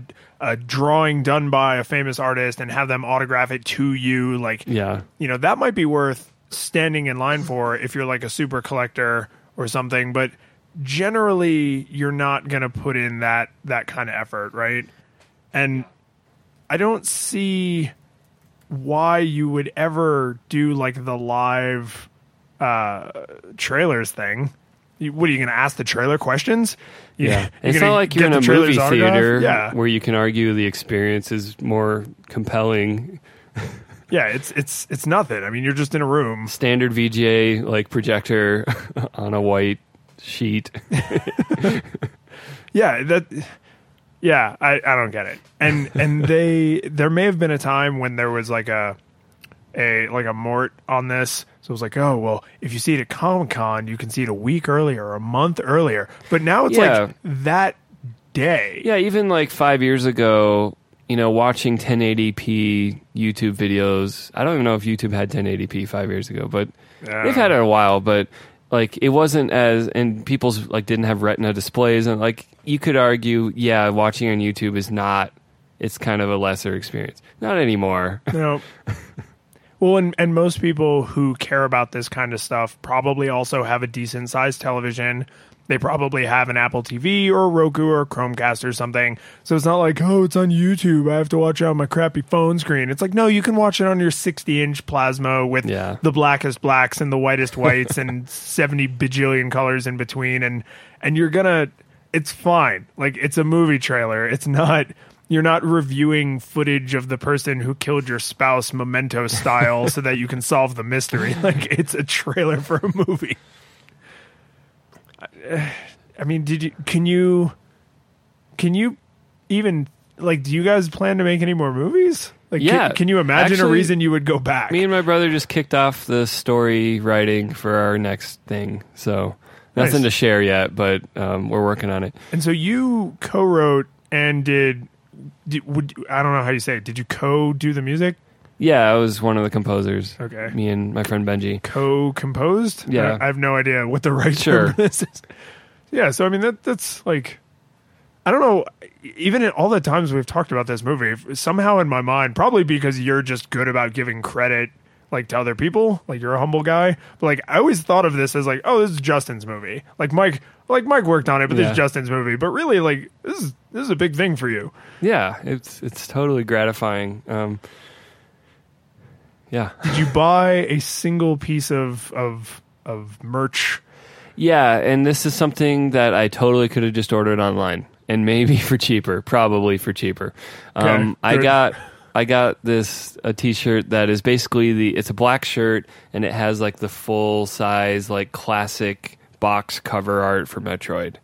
a drawing done by a famous artist and have them autograph it to you, like Yeah. you know that might be worth standing in line for if you're like a super collector or something but generally you're not going to put in that that kind of effort right and i don't see why you would ever do like the live uh trailers thing you, what are you going to ask the trailer questions You- Yeah. It's not like you're in a movie theater yeah where you can argue the experience is more compelling. yeah it's it's it's nothing i mean you're just in a room Standard VGA, like projector on a white sheet. Yeah, that. Yeah, I, I don't get it. And and they there may have been a time when there was like a a like a mort on this. So it was like, oh well, if you see it at Comic Con, you can see it a week earlier or a month earlier. But now it's Yeah. like that day. Yeah, even like five years ago, you know, watching 1080p YouTube videos. I don't even know if YouTube had 1080p five years ago, but Yeah. they've had it a while. But like, it wasn't as and people's like didn't have Retina displays, and like you could argue, yeah, watching on YouTube is not. It's kind of a lesser experience. Not anymore. No. Well, and, and most people who care about this kind of stuff probably also have a decent sized television. They probably have an Apple TV or Roku or Chromecast or something. So it's not like, oh, it's on YouTube. I have to watch it on my crappy phone screen. It's like, no, you can watch it on your 60 inch plasma with Yeah. the blackest blacks and the whitest whites and 70 bajillion colors in between. And, and you're going to, it's fine. Like, it's a movie trailer. It's not, you're not reviewing footage of the person who killed your spouse memento style so that you can solve the mystery. Like, it's a trailer for a movie. I mean, did you, can you, can you even, like, do you guys plan to make any more movies? Like, can- Yeah. can, you imagine a reason you would go back? Me and my brother just kicked off the story writing for our next thing, so nothing Nice. to share yet, but um, we're working on it. And so you co-wrote and did, did would I don't know how you say it. Did you co-do the music? Yeah, I was one of the composers. Okay. Me and my friend Benji. Co-composed? Yeah. I, I have no idea what the right Sure. term for this is. Yeah, so I mean that that's like I don't know. Even in all the times we've talked about this movie, somehow in my mind, probably because you're just good about giving credit like to other people, like you're a humble guy. But like I always thought of this as like, oh, this is Justin's movie. Like Mike, like Mike worked on it, but this is Justin's movie. But really, like this is this is a big thing for you. Yeah, it's it's totally gratifying. Um, yeah, Did you buy a single piece of of of merch? yeah, and this is something that I totally could have just ordered online, and maybe for cheaper, probably for cheaper. Um, I got I got this a T-shirt that is basically the it's a black shirt and it has like the full size like classic box cover art for Metroid.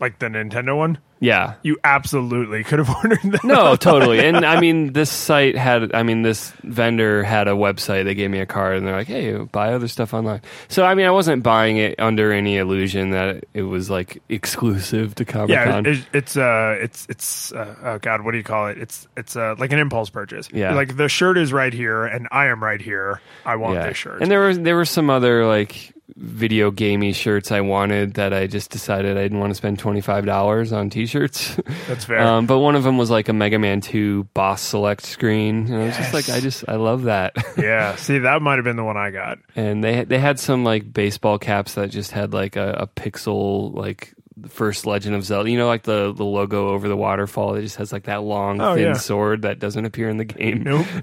Like the Nintendo one? Yeah, You absolutely could have ordered that. No, totally. And I mean, this site had, I mean, this vendor had a website. They gave me a card and they're like, hey, buy other stuff online. So, I mean, I wasn't buying it under any illusion that it was like exclusive to Comic Yeah, Con. it, it's uh, it's it's uh, oh god, what do you call it? It's it's uh, like an impulse purchase. Yeah. like the shirt is right here, and I am right here. I want this shirt. And there was there were some other like video gamey shirts I wanted that I just decided I didn't want to spend twenty five dollars on t shirts. That's fair. Um, but one of them was like a Mega Man Two Boss Select screen, and I was just like, I just I love that. yeah, see, that might have been the one I got. and they they had some like baseball caps that just had like a, a pixel like first Legend of Zelda. You know, like the the logo over the waterfall. It just has like that long Oh, thin yeah. sword that doesn't appear in the game. Nope.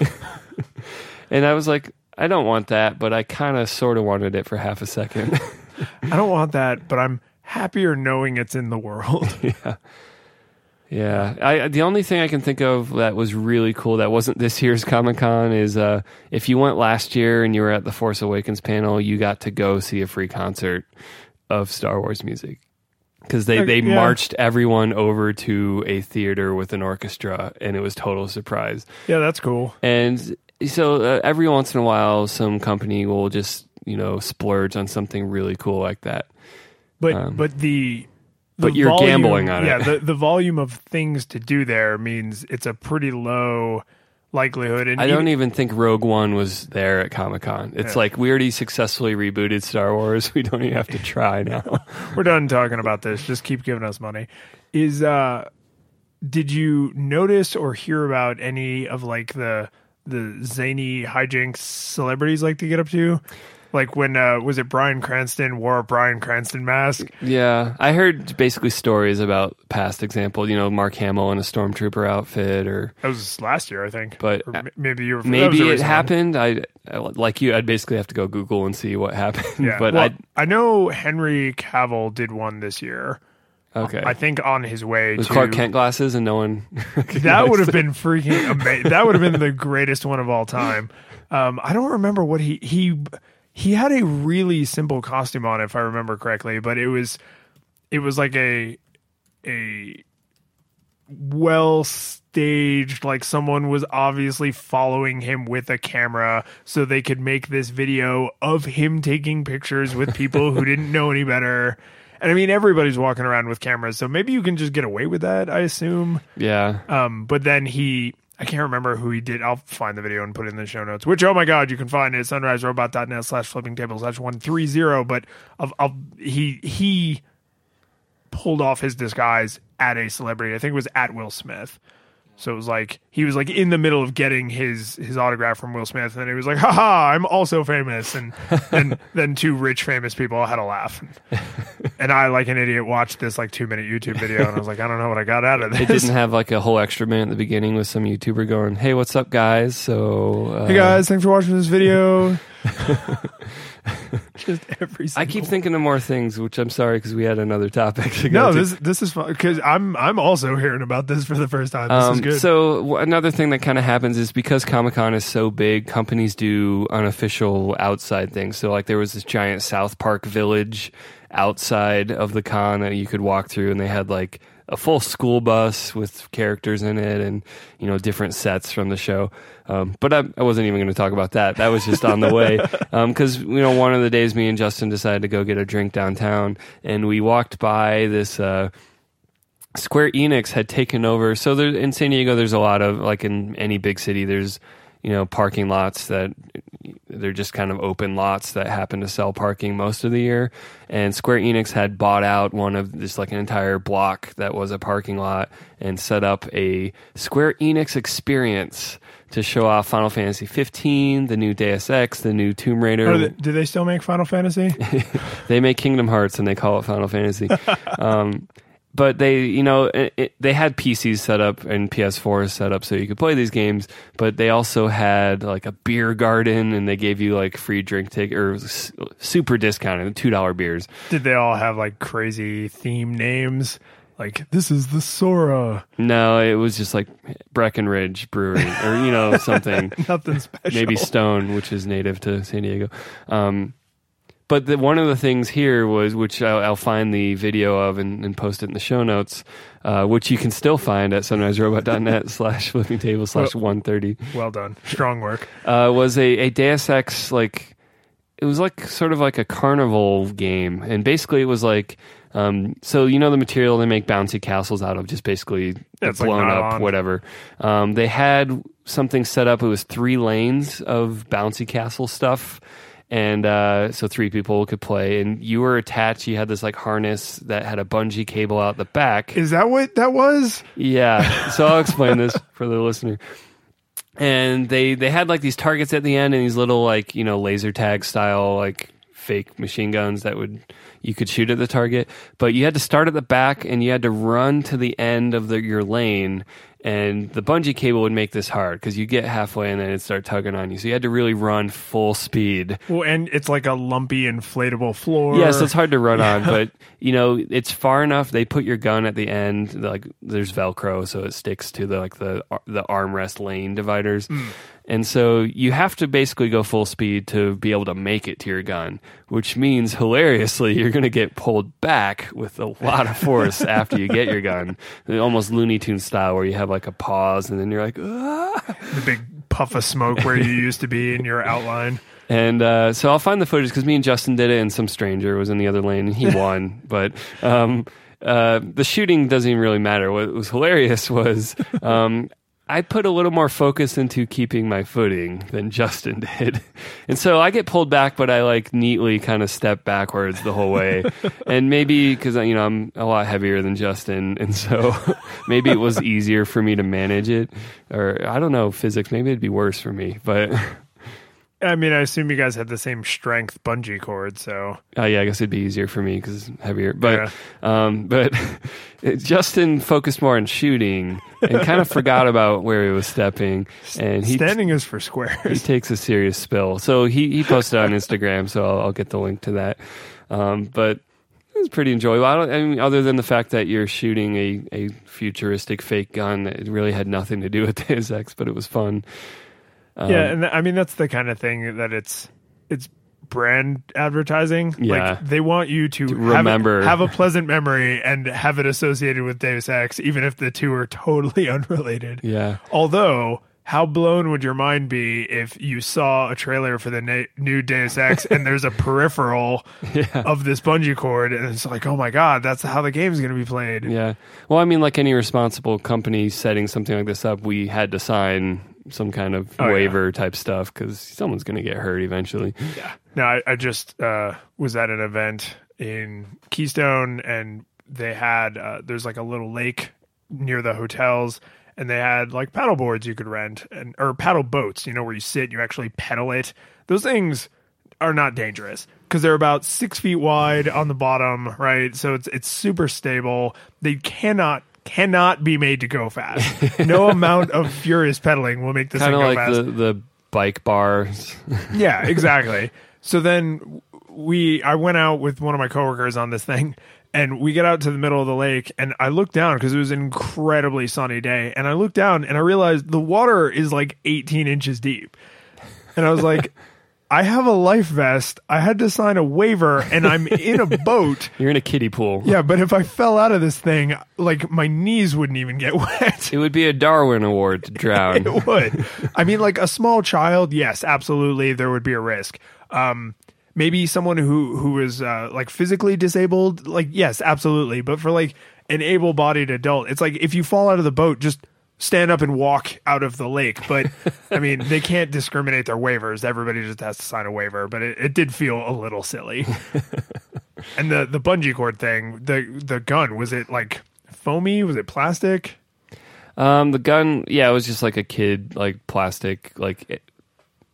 And I was like, I don't want that, but I kind of sort of wanted it for half a second. I don't want that, but I'm happier knowing it's in the world. yeah, Yeah. I the only thing I can think of that was really cool that wasn't this year's Comic Con is uh, if you went last year and you were at the Force Awakens panel, you got to go see a free concert of Star Wars music. Because they, they yeah. marched everyone over to a theater with an orchestra, and it was total surprise. yeah, that's cool. And so uh, every once in a while, some company will just you know splurge on something really cool like that. But Um, but the, the but you're volume- gambling on it. Yeah, the the volume of things to do there means it's a pretty low likelihood. And I even- don't even think Rogue One was there at Comic Con. It's Yeah. like we already successfully rebooted Star Wars. We don't even have to try now. We're done talking about this. Just keep giving us money. Is uh did you notice or hear about any of like the the zany hijinks celebrities like to get up to? Like when uh was it Bryan Cranston wore a Bryan Cranston mask? yeah, I heard basically stories about past example. You know, Mark Hamill in a stormtrooper outfit, or That was last year, I think. But, Or maybe you were maybe it happened. I I- like you. I'd basically have to go Google and see what happened. Yeah, but well, I I know Henry Cavill did one this year. Okay. I think on his way With to Clark Kent glasses and no one. That would have been freaking amazing. That would have been the greatest one of all time. Um, I don't remember what he he he had a really simple costume on, if I remember correctly, but it was it was like a a well staged like someone was obviously following him with a camera so they could make this video of him taking pictures with people who didn't know any better and i mean everybody's walking around with cameras so maybe you can just get away with that i assume yeah. um, but then he, I can't remember who he did. I'll find the video and put it in the show notes. Which, oh my god, you can find it at sunriserobot.net slash flipping table slash one three zero. But of, of he he pulled off his disguise at a celebrity. I think it was at Will Smith. So it was like he was like in the middle of getting his his autograph from Will Smith, and then he was like, "Haha, I'm also famous." And then then two rich famous people had a laugh, and I, like an idiot, watched this like two minute YouTube video, and I was like, "I don't know what I got out of this." It didn't have like a whole extra minute at the beginning with some YouTuber going, "Hey, what's up, guys?" So, uh, Hey guys, thanks for watching this video. Just every. I keep thinking of more things, which I'm sorry because we had another topic to No, to. this this is fun because I'm I'm also hearing about this for the first time. This is Um, good. so w- another thing that kind of happens is because Comic Con is so big, companies do unofficial outside things. So like there was this giant South Park village outside of the con that you could walk through, and they had like a full school bus with characters in it, and you know different sets from the show. Um, but I, I wasn't even going to talk about that. That was just on the way because you know one of the days me and Justin decided to go get a drink downtown, and we walked by this. Uh, Square Enix had taken over. So there, in San Diego, there's a lot of like in any big city, there's you know parking lots that they're just kind of open lots that happen to sell parking most of the year. And Square Enix had bought out one of just like an entire block that was a parking lot and set up a Square Enix experience to show off Final Fantasy 15, the new Deus Ex, the new Tomb Raider. Oh, do they still make Final Fantasy? they make Kingdom Hearts and they call it Final Fantasy. um, but they, you know, it, it, they had PCs set up and PS4s set up so you could play these games. But they also had like a beer garden, and they gave you like free drink ticket or super discounted two dollar beers. Did they all have like crazy theme names? Like this is the Sora. No, it was just like Breckenridge Brewery or you know something. Nothing special. Maybe Stone, which is native to San Diego. Um, but the, one of the things here was, which I'll, I'll find the video of and, and, post it in the show notes, uh, which you can still find at sunriserobot.net slash flipping table slash 130. Well done. Strong work. Uh, was a, a Deus Ex, like, it was like sort of like a carnival game. And basically it was like, um, so you know the material they make bouncy castles out of, just basically it's blown like up, on. whatever. Um, they had something set up. It was three lanes of bouncy castle stuff and uh, so three people could play. And you were attached. You had this like harness that had a bungee cable out the back. Is that what that was? Yeah. So I'll explain this for the listener. And they they had like these targets at the end and these little like you know laser tag style like fake machine guns that would you could shoot at the target, but you had to start at the back and you had to run to the end of the, your lane and the bungee cable would make this hard because you get halfway and then it start tugging on you. So you had to really run full speed. Well, and it's like a lumpy inflatable floor. Yes, it's hard to run on, but you know it's far enough. They put your gun at the end, like there's Velcro, so it sticks to the like the the armrest lane dividers. Mm. And so you have to basically go full speed to be able to make it to your gun, which means hilariously you're going to get pulled back with a lot of force after you get your gun, almost Looney Tune style, where you have like a pause and then you're like, ah. the big puff of smoke where you used to be in your outline. And uh, so I'll find the footage because me and Justin did it, and some stranger was in the other lane and he won. but um, uh, the shooting doesn't even really matter. What was hilarious was um, I put a little more focus into keeping my footing than Justin did. And so I get pulled back, but I like neatly kind of step backwards the whole way. and maybe because, you know, I'm a lot heavier than Justin. And so maybe it was easier for me to manage it. Or I don't know, physics, maybe it'd be worse for me. But I mean, I assume you guys had the same strength bungee cord, so uh, yeah, I guess it'd be easier for me because it's heavier. But um, but Justin focused more on shooting and kind of forgot about where he was stepping. And he standing is for squares. He takes a serious spill. So he he posted on Instagram, so I'll, I'll get the link to that. Um, but it was pretty enjoyable. I, I, mean, other than the fact that you're shooting a, a futuristic fake gun, it really had nothing to do with Deus Ex, but it was fun. Um, yeah, and I mean that's the kind of thing that it's it's brand advertising. Yeah. Like they want you to, to remember have, have, a pleasant memory and have it associated with Deus Ex, even if the two are totally unrelated. Yeah. Although how blown would your mind be if you saw a trailer for the na- new Deus Ex and there's a peripheral yeah. of this bungee cord and it's like, oh my god, that's how the game's going to be played. Yeah. Well, I mean, like any responsible company setting something like this up, we had to sign some kind of oh, waiver yeah. type stuff because someone's going to get hurt eventually. Yeah. No, I, I just uh, was at an event in Keystone and they had uh, there's like a little lake near the hotels and they had like paddle boards you could rent and or paddle boats you know where you sit and you actually pedal it those things are not dangerous because they're about six feet wide on the bottom right so it's it's super stable they cannot cannot be made to go fast. No amount of furious pedaling will make this kind of like fast. the, the bike bars. Yeah exactly. So then we i went out with one of my coworkers on this thing and we get out to the middle of the lake and i look down because it was an incredibly sunny day and i look down and i realized the water is like 18 inches deep. And i was like i have a life vest. I had to sign a waiver and i'm in a boat. You're in a kiddie pool. Yeah but if i fell out of this thing like my knees wouldn't even get wet. It would be a darwin award to drown. It would. I mean like a small child yes absolutely there would be a risk. Um maybe someone who who is uh, like physically disabled like yes absolutely but for like an able-bodied adult it's like if you fall out of the boat just stand up and walk out of the lake. But I mean, they can't discriminate their waivers. Everybody just has to sign a waiver. But it, it did feel a little silly. and the the bungee cord thing, the the gun was it like foamy? Was it plastic? Um, the gun, yeah, it was just like a kid, like plastic, like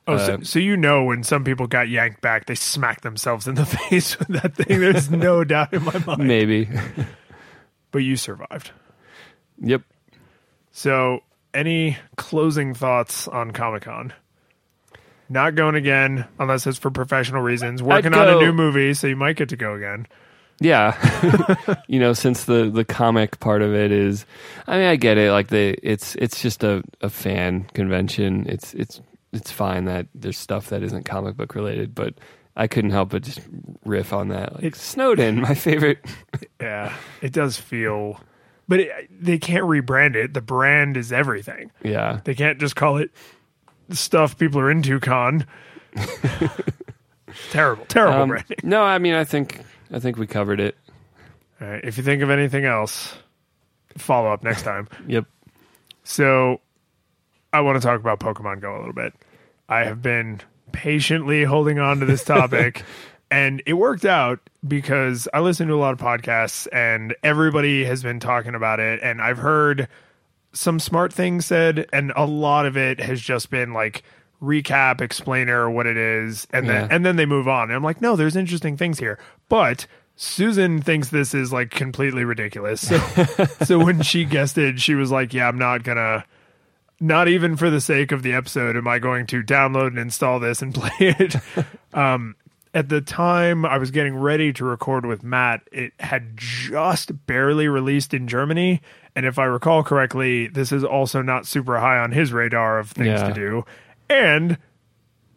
Oh, so, Uh, so you know when some people got yanked back, they smacked themselves in the face with that thing. There's no doubt in my mind. maybe. But you survived. yep. So, any closing thoughts on Comic Con? Not going again unless it's for professional reasons. Working on a new movie, so you might get to go again. Yeah. you know, since the the comic part of it is I mean, I get it. Like the it's it's just a, a fan convention. It's it's it's fine that there's stuff that isn't comic book related, but I couldn't help but just riff on that. Like It- Snowden, my favorite. Yeah, it does feel, but it, they can't rebrand it. The brand is everything. Yeah. They can't just call it stuff people are into. Con. terrible, terrible Um, branding. no, I mean I think I think we covered it. All right, if you think of anything else, follow up next time. Yep. So, I want to talk about Pokemon Go a little bit. I have been patiently holding on to this topic, and it worked out because I listen to a lot of podcasts, and everybody has been talking about it, and I've heard some smart things said, and a lot of it has just been like recap, explainer what it is, and then and then they move on. And I'm like, no, there's interesting things here, but. Susan thinks this is like completely ridiculous. So, so when she guessed it, she was like, "Yeah, I'm not gonna not even for the sake of the episode am I going to download and install this and play it. um, at the time I was getting ready to record with Matt, it had just barely released in Germany. And if I recall correctly, this is also not super high on his radar of things Yeah. to do. And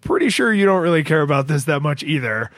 pretty sure you don't really care about this that much either.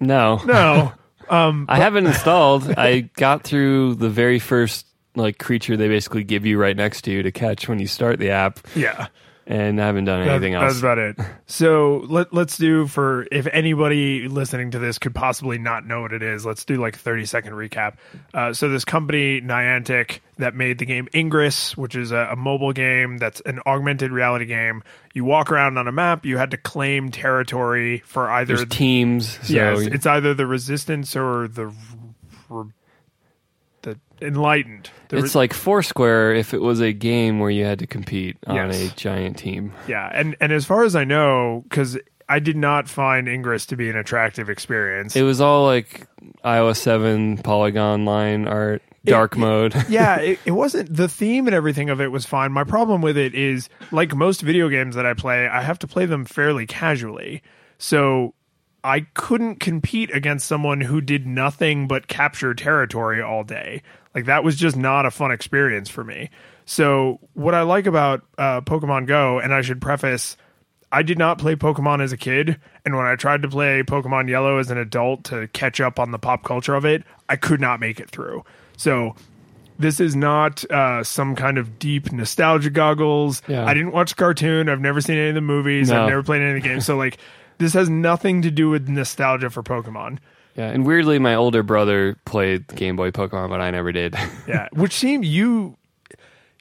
No. No. Um, I haven't installed. I got through the very first like creature they basically give you right next to you to catch when you start the app, yeah. And I haven't done That- else. That's about it. So let let's do for if anybody listening to this could possibly not know what it is. Let's do like a thirty second recap. Uh, so this company Niantic that made the game Ingress, which is a, a mobile game that's an augmented reality game. You walk around on a map. You had to claim territory for either There's teams. So yes, it's either the Resistance or the the Enlightened. It's like Foursquare if it was a game where you had to compete on Yes. a giant team. Yeah, and and as far as I know, because I did not find Ingress to be an attractive experience. It was all like iOS 7 polygon line art, dark mode. yeah, it, it wasn't the theme and everything of it was fine. My problem with it is, like most video games that I play, I have to play them fairly casually. So I couldn't compete against someone who did nothing but capture territory all day. Like that was just not a fun experience for me. So what I like about uh, Pokemon Go, and I should preface. I did not play Pokemon as a kid, and when I tried to play Pokemon Yellow as an adult to catch up on the pop culture of it, I could not make it through. So this is not uh, some kind of deep nostalgia goggles. Yeah. I didn't watch the cartoon. I've never seen any of the movies. No. I've never played any of the games. So like, this has nothing to do with nostalgia for Pokemon. Yeah, and weirdly, my older brother played Game Boy Pokemon, but I never did. Yeah, which seemed you.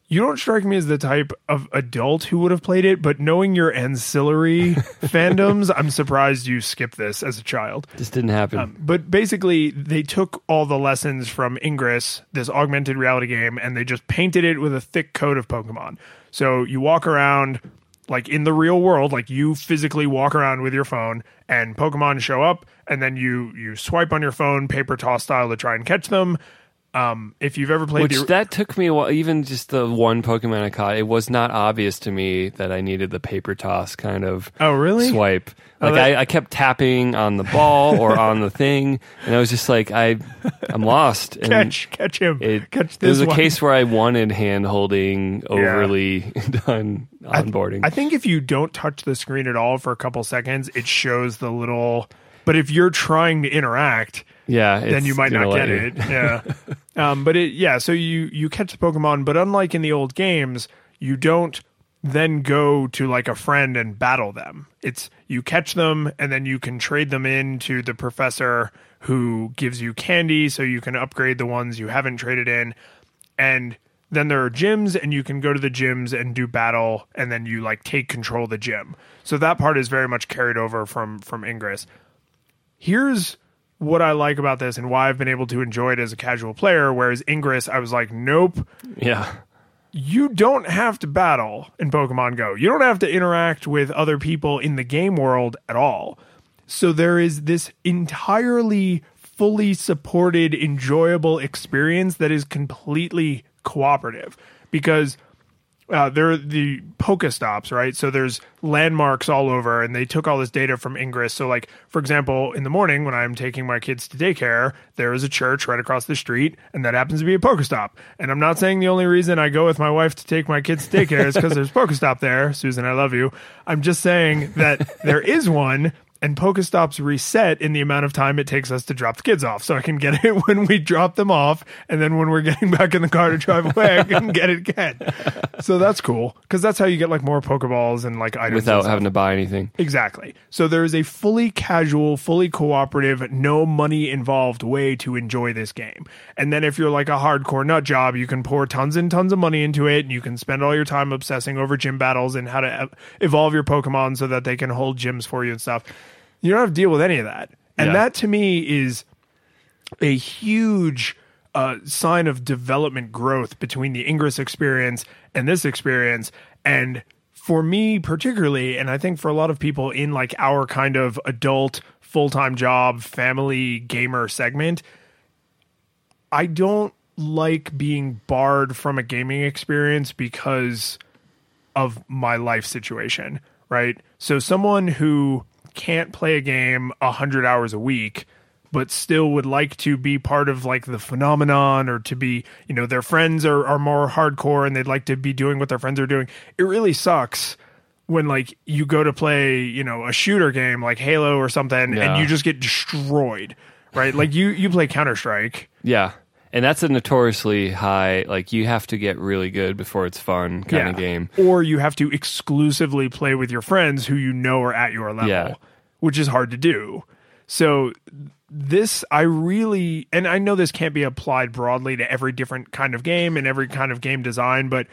You don't strike me as the type of adult who would have played it, but knowing your ancillary fandoms, I'm surprised you skipped this as a child. This didn't happen. Um, but basically, they took all the lessons from Ingress, this augmented reality game, and they just painted it with a thick coat of Pokemon. So you walk around like in the real world, like you physically walk around with your phone, and Pokemon show up, and then you you swipe on your phone, paper toss style, to try and catch them. Um, if you've ever played Which the, that took me a while. Even just the one Pokemon I caught, it was not obvious to me that I needed the paper toss kind of oh really? swipe. Like that- I, I kept tapping on the ball or on the thing, and I was just like, I, I'm lost. And Catch, catch him, It, catch it this was a one. case where I wanted hand holding overly done onboarding. I think if you don't touch the screen at all for a couple seconds, it shows the little. But if you're trying to interact, yeah, then you might not get you. it. Yeah. um, but it yeah, so you you catch the Pokemon, but unlike in the old games, you don't then go to like a friend and battle them. It's you catch them and then you can trade them in to the professor who gives you candy so you can upgrade the ones you haven't traded in. And then there are gyms, and you can go to the gyms and do battle, and then you like take control of the gym. So that part is very much carried over from from Ingress. Here's what I like about this and why I've been able to enjoy it as a casual player. Whereas Ingress, I was like, nope, Yeah. you don't have to battle in Pokemon Go. You don't have to interact with other people in the game world at all. So there is this entirely fully supported, enjoyable experience that is completely cooperative because uh, there are the Pokestops, right? So there's landmarks all over, and they took all this data from Ingress. So, like for example, in the morning when I'm taking my kids to daycare, there is a church right across the street, and that happens to be a Pokestop. And I'm not saying the only reason I go with my wife to take my kids to daycare is because there's Pokestop there. Susan, I love you. I'm just saying that there is one. And Pokestops reset in the amount of time it takes us to drop the kids off. So I can get it when we drop them off. And then when we're getting back in the car to drive away, I can get it again. So that's cool. Because that's how you get like more Pokeballs and like items. Without having to buy anything. Exactly. So there is a fully casual, fully cooperative, no money involved way to enjoy this game. And then if you're like a hardcore nut job, you can pour tons and tons of money into it and you can spend all your time obsessing over gym battles and how to evolve your Pokemon so that they can hold gyms for you and stuff. You don't have to deal with any of that. And Yeah. that to me is a huge uh, sign of development growth between the Ingress experience and this experience. And for me, particularly, and I think for a lot of people in like our kind of adult, full time job, family gamer segment, I don't like being barred from a gaming experience because of my life situation, right? So someone who can't play a game a hundred hours a week, but still would like to be part of like the phenomenon or to be, you know, their friends are, are more hardcore and they'd like to be doing what their friends are doing. It really sucks when like you go to play, you know, a shooter game like Halo or something Yeah. and you just get destroyed. Right? Like you you play Counter Strike. Yeah. And that's a notoriously high, like, you have to get really good before it's fun kind of game. Or you have to exclusively play with your friends who you know are at your level, Yeah. which is hard to do. So this I really and I know this can't be applied broadly to every different kind of game and every kind of game design, but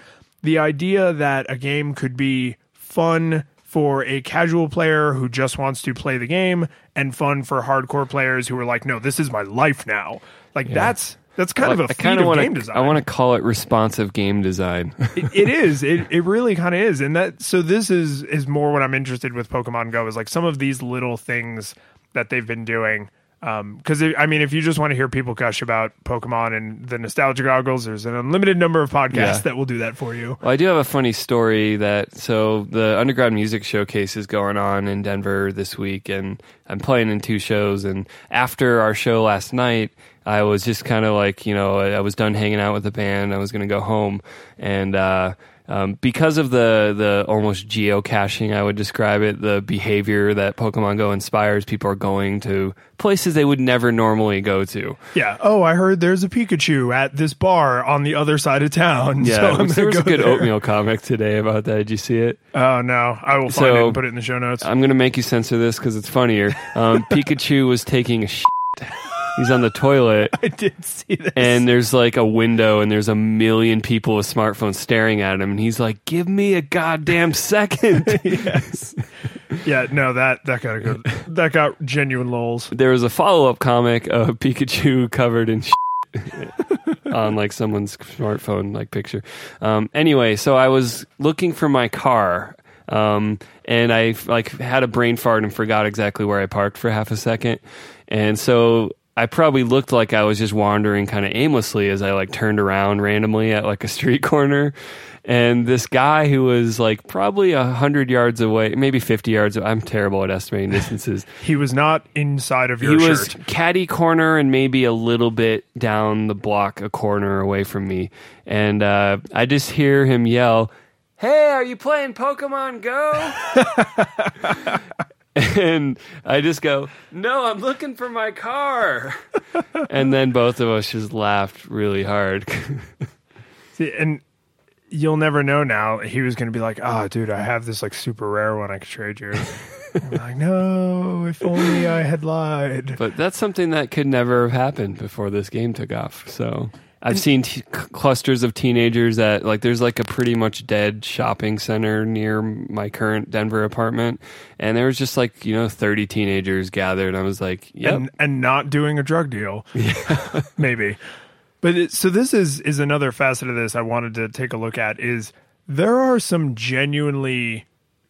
the idea that a game could be fun for a casual player who just wants to play the game and fun for hardcore players who are like, no, this is my life now. Like that's that's kind of a I kind of want game to. design. I want to call it responsive game design. it, it is. It it really kind of is, and that so this is is more what I'm interested with Pokemon Go is like some of these little things that they've been doing. Um, because I mean, if you just want to hear people gush about Pokemon and the nostalgia goggles, there's an unlimited number of podcasts Yeah. that will do that for you. Well, I do have a funny story that so the underground music showcase is going on in Denver this week, and I'm playing in two shows. And after our show last night, I was just kind of like, you know, I I was done hanging out with the band. I was going to go home, and uh, um, because of the the almost geocaching, I would describe it, the behavior that Pokemon Go inspires, people are going to places they would never normally go to. Yeah. Oh, I heard there's a Pikachu at this bar on the other side of town. Yeah, so I'm there a go good there. oatmeal comic today about that. Did you see it? Oh no, I will find So- it and put it in the show notes. I'm gonna make you censor this because it's funnier. Um, Pikachu was taking a shit. He's on the toilet, I did see this. and there's like a window, and there's a million people with smartphones staring at him, and he's like, "Give me a goddamn second. yes. Yeah. No, that that got a good. That got genuine lols. there was a follow up comic of Pikachu covered in on like someone's smartphone like picture. Um, anyway, so I was looking for my car. Um, and I like had a brain fart and forgot exactly where I parked for half a second. And so I probably looked like I was just wandering kind of aimlessly as I like turned around randomly at like a street corner. And this guy who was like probably a hundred yards away, maybe 50 yards. I'm terrible at estimating distances He was not inside of your he was caddy corner and maybe a little bit down the block, a corner away from me. And uh, I just hear him yell, Hey, are you playing Pokemon Go? and I just go, No, I'm looking for my car. and then both of us just laughed really hard. See, and you'll never know now. He was going to be like, "Oh, dude, I have this like super rare one I could trade you." I'm like, no, if only I had lied. but that's something that could never have happened before this game took off. So I've seen t- clusters of teenagers at like there's like a pretty much dead shopping center near my current Denver apartment, and there was just like you know 30 teenagers gathered. I was like, yep, and and not doing a drug deal. Maybe. But it, so this is is another facet of this I wanted to take a look at is there are some genuinely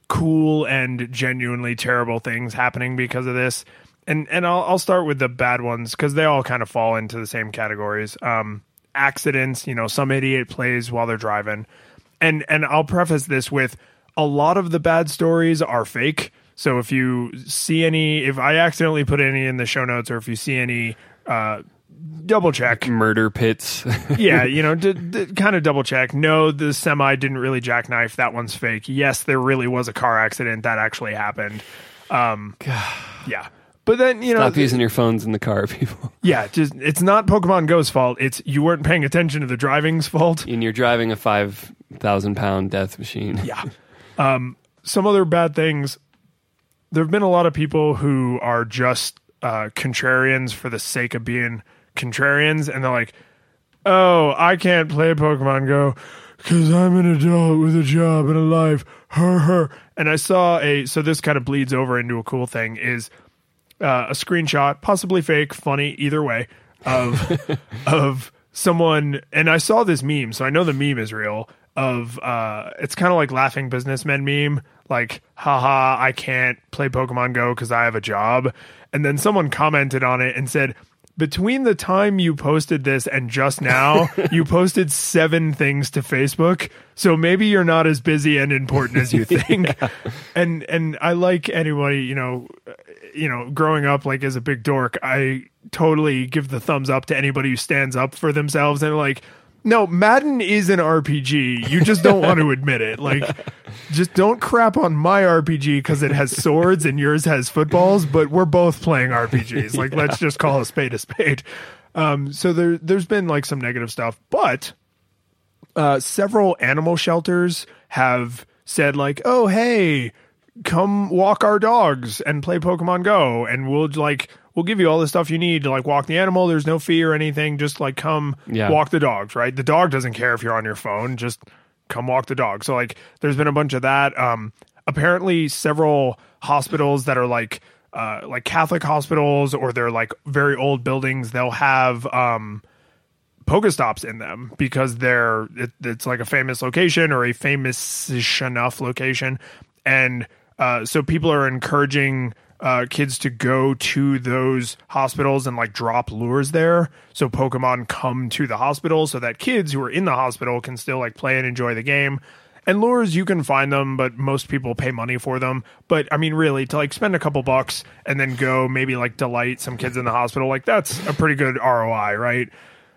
cool and genuinely terrible things happening because of this. And and I'll I'll start with the bad ones cuz they all kind of fall into the same categories. Um accidents, you know, some idiot plays while they're driving. And and I'll preface this with a lot of the bad stories are fake. So if you see any if I accidentally put any in the show notes or if you see any uh double check. murder pits. Yeah, you know, d- d- kind of double check. No, the semi didn't really jackknife. That one's fake. Yes, there really was a car accident that actually happened. Um, yeah, but then you know, Stop using your phones in the car, people. yeah, just it's not Pokemon Go's fault. It's you weren't paying attention to the driving's fault. And you're driving a five thousand pound death machine. Yeah. Um, some other bad things. There have been a lot of people who are just uh, contrarians for the sake of being contrarians, and they're like, "Oh, I can't play Pokemon Go because I'm an adult with a job and a life." Her, her. And I saw a. So this kind of bleeds over into a cool thing. Is uh, a screenshot, possibly fake, funny, either way, of of someone. And I saw this meme, so I know the meme is real. Of uh, it's kind of like laughing businessmen meme, like, haha, I can't play Pokemon Go because I have a job. And then someone commented on it and said, between the time you posted this and just now, you posted seven things to Facebook. So maybe you're not as busy and important as you think. And and I like anybody, you know, you know, growing up like as a big dork, I totally give the thumbs up to anybody who stands up for themselves and like no, Madden is an RPG. You just don't want to admit it. Like, just don't crap on my RPG because it has swords and yours has footballs. But we're both playing RPGs. Like, let's just call a spade a spade. Um, so there, there's been like some negative stuff, but uh, several animal shelters have said like, "Oh, hey, come walk our dogs and play Pokemon Go, and we'll like we'll give you all the stuff you need to like walk the animal. There's no fee or anything. Just like come Yeah. walk the dogs. Right? The dog doesn't care if you're on your phone. Just come walk the dog. So like, there's been a bunch of that. Um, apparently, several hospitals that are like uh, like Catholic hospitals or they're like very old buildings. They'll have um Pokestops in them because they're it, it's like a famous location or a famous enough location, and uh, so people are encouraging uh, kids to go to those hospitals and like drop lures there, so Pokemon come to the hospital, so that kids who are in the hospital can still like play and enjoy the game. And lures, you can find them, but most people pay money for them. But I mean, really, to like spend a couple bucks and then go maybe like delight some kids in the hospital, like that's a pretty good ROI, right?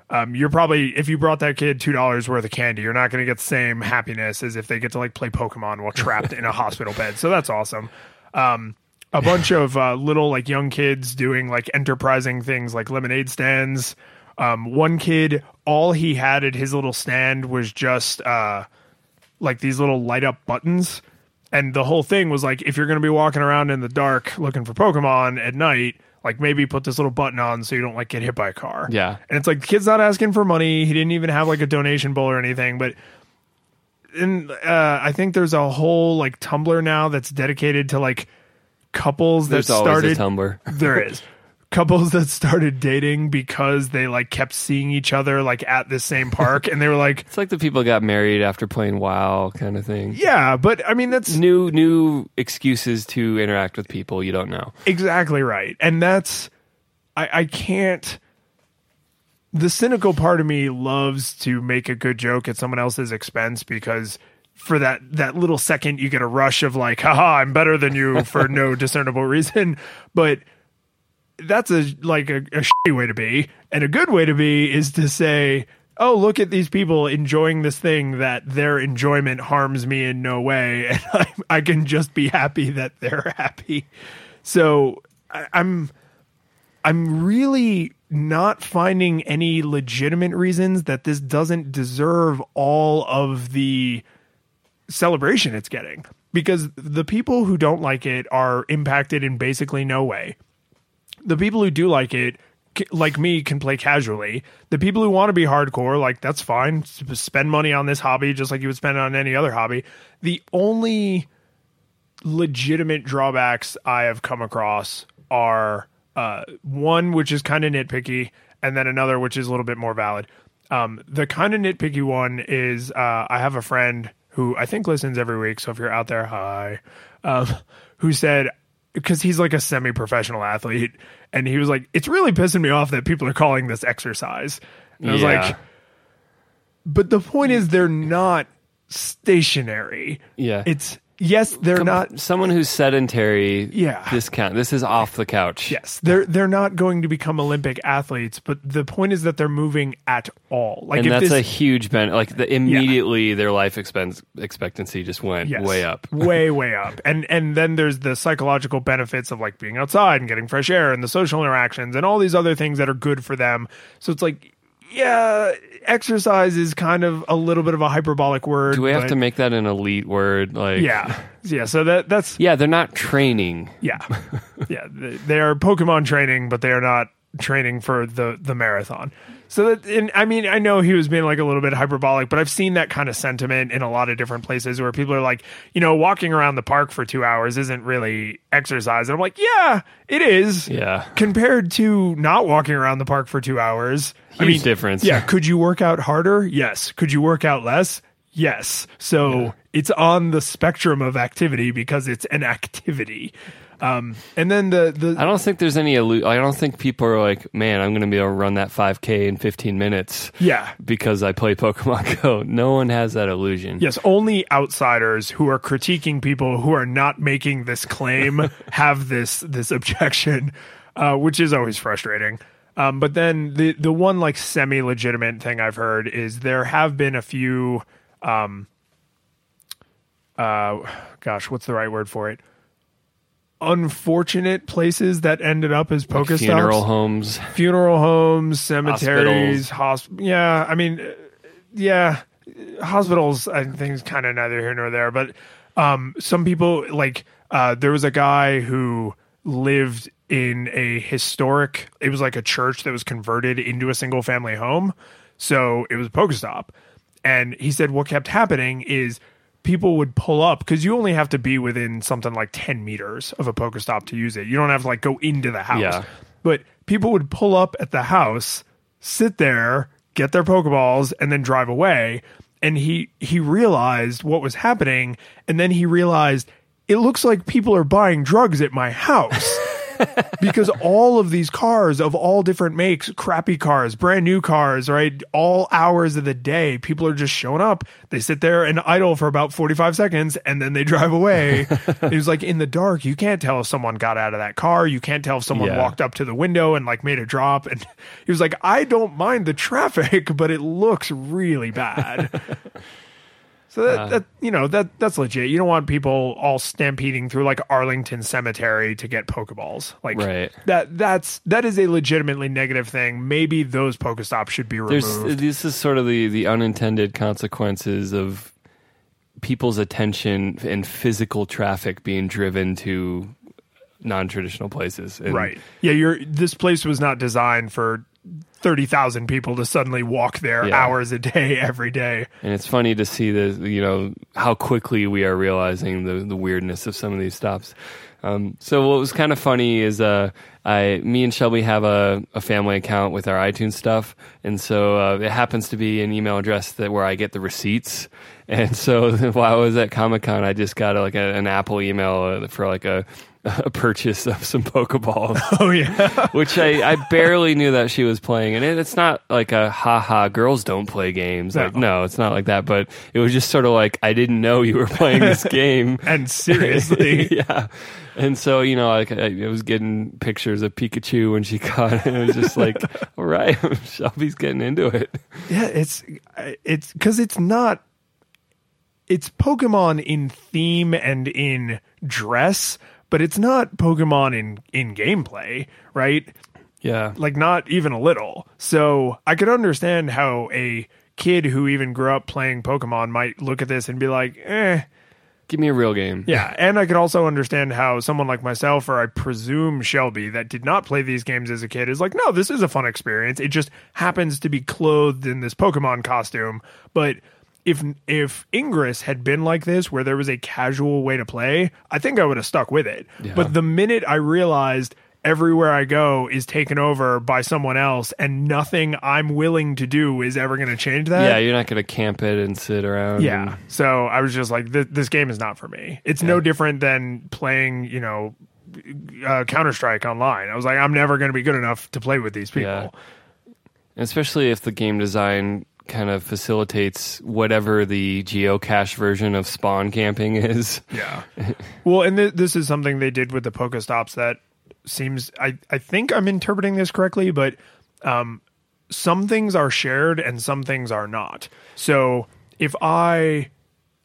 Um, you're probably if you brought that kid two dollars worth of candy, you're not going to get the same happiness as if they get to like play Pokemon while trapped in a hospital bed. So that's awesome. Um, a bunch of uh, little like young kids doing like enterprising things like lemonade stands. Um, one kid, all he had at his little stand was just uh, like these little light up buttons. And the whole thing was like, if you're going to be walking around in the dark looking for Pokemon at night, like maybe put this little button on so you don't like get hit by a car. Yeah. And it's like the kid's not asking for money. He didn't even have like a donation bowl or anything. But and uh, I think there's a whole like Tumblr now that's dedicated to like couples that There's always started. a Tumblr. there is couples that started dating because they like kept seeing each other like at the same park, and they were like, It's like the people got married after playing WoW kind of thing. yeah, but I mean that's New new excuses to interact with people you don't know. exactly right and that's i i can't the cynical part of me loves to make a good joke at someone else's expense because for that that little second you get a rush of like haha i'm better than you for no discernible reason but that's a like a, a shitty way to be. And a good way to be is to say oh look at these people enjoying this thing that their enjoyment harms me in no way. And i, I can just be happy that they're happy. So I, i'm i'm really not finding any legitimate reasons that this doesn't deserve all of the celebration it's getting. Because the people who don't like it are impacted in basically no way the people who do like it like me can play casually. The people who want to be hardcore, like that's fine. Spend money on this hobby just like you would spend on any other hobby. The only legitimate drawbacks I have come across are uh, one which is kind of nitpicky, and then another which is a little bit more valid. Um, the kind of nitpicky one is uh, I have a friend who I think listens every week. So if you're out there, hi. Um, who said because he's like a semi-professional athlete, and he was like, "It's really pissing me off that people are calling this exercise." And I was Yeah. like, "But the point is, they're not stationary. Yeah. It's yes, they're not. Someone who's sedentary. Yeah. This count. This is off the couch. Yes, they're they're not going to become Olympic athletes. But the point is that they're moving at all. Like and if that's this, a huge benefit. Like the, immediately, their life expense expectancy just went Yes. way up. way way up and and then there's the psychological benefits of like being outside and getting fresh air and the social interactions and all these other things that are good for them so it's like yeah exercise is kind of a little bit of a hyperbolic word Do we have but- to make that an elite word? Like, yeah yeah so that that's yeah, they're not training. yeah yeah they, they are pokemon training but they are not training for the the marathon so that and i mean i know he was being like a little bit hyperbolic but i've seen that kind of sentiment in a lot of different places where people are like you know walking around the park for two hours isn't really exercise and i'm like yeah it is Yeah. compared to not walking around the park for two hours i Huge mean difference. yeah could you work out harder yes could you work out less yes so it's on the spectrum of activity because it's an activity um, and then the the I don't think there's any. Illu- I don't think people are like, man, I'm going to be able to run that 5K in 15 minutes yeah because I play Pokemon Go. No one has that illusion. Yes, only outsiders who are critiquing people who are not making this claim have this this objection, uh, which is always frustrating. Um, but then the the one like semi legitimate thing I've heard is there have been a few, um, uh, gosh, what's the right word for it? Unfortunate places that ended up as Pokestops Funeral homes. funeral homes, cemeteries, hosp- Yeah, I mean, yeah, hospitals. I think is kind of neither here nor there. But um, some people like uh, there was a guy who lived in a historic. It was like a church that was converted into a single family home. So it was a Pokestop, and he said what kept happening is people would pull up because you only have to be within something like 10 meters of a Pokestop to use it. You don't have to like go into the house. Yeah. But people would pull up at the house, sit there, get their Pokeballs, and then drive away. And he he realized what was happening, and then he realized it looks like people are buying drugs at my house. because all of these cars of all different makes, crappy cars, brand new cars, right? All hours of the day, people are just showing up. They sit there and idle for about 45 seconds and then they drive away. it was like in the dark, you can't tell if someone got out of that car. You can't tell if someone Yeah. walked up to the window and like made a drop. And he was like, I don't mind the traffic, but it looks really bad. So that, uh. that you know that that's legit. You don't want people all stampeding through like Arlington Cemetery to get Pokeballs. Like Right. that that's that is a legitimately negative thing. Maybe those Pokestops should be There's removed. this is sort of the the unintended consequences of people's attention and physical traffic being driven to non-traditional places. And right. Yeah, you're this place was not designed for thirty thousand people to suddenly walk there Yeah. hours a day every day. And it's funny to see the you know how quickly we are realizing the the weirdness of some of these stops. Um, so what was kind of funny is uh, I me and Shelby have a, a family account with our iTunes stuff, and so uh, it happens to be an email address that where I get the receipts. And so while I was at Comic Con, I just got like a, an Apple email uh, for like a a purchase of some Pokeballs. Oh yeah. which I, I barely knew that she was playing. And it, it's not like a haha, girls don't play games. Like, No. no, it's not like that. But it was just sort of like, I didn't know you were playing this game. and seriously. yeah. And so, you know, like I, I was getting pictures of Pikachu when she caught it. And it was just like, all right, Shelby's getting into it. Yeah, it's it's because it's not. It's Pokemon in theme and in dress, but it's not Pokemon in in gameplay, right? Yeah. Like not even a little. So I could understand how a kid who even grew up playing Pokemon might look at this and be like, "Eh, Give me a real game. Yeah, and I could also understand how someone like myself, or I presume Shelby, that did not play these games as a kid, is like, no, this is a fun experience. It just happens to be clothed in this Pokemon costume. But if if Ingress had been like this, where there was a casual way to play, I think I would have stuck with it. Yeah. But the minute I realized everywhere I go is taken over by someone else, and nothing I'm willing to do is ever going to change that. Yeah, you're not going to camp it and sit around. Yeah. So I was just like, this, this game is not for me. It's no different than playing, you know, uh, Counter Strike online. I was like, I'm never going to be good enough to play with these people. Yeah. Especially if the game design kind of facilitates whatever the geocache version of spawn camping is. Yeah. well, and th- this is something they did with the Pokestops that seems. I I think I'm interpreting this correctly, but um, some things are shared and some things are not. So if I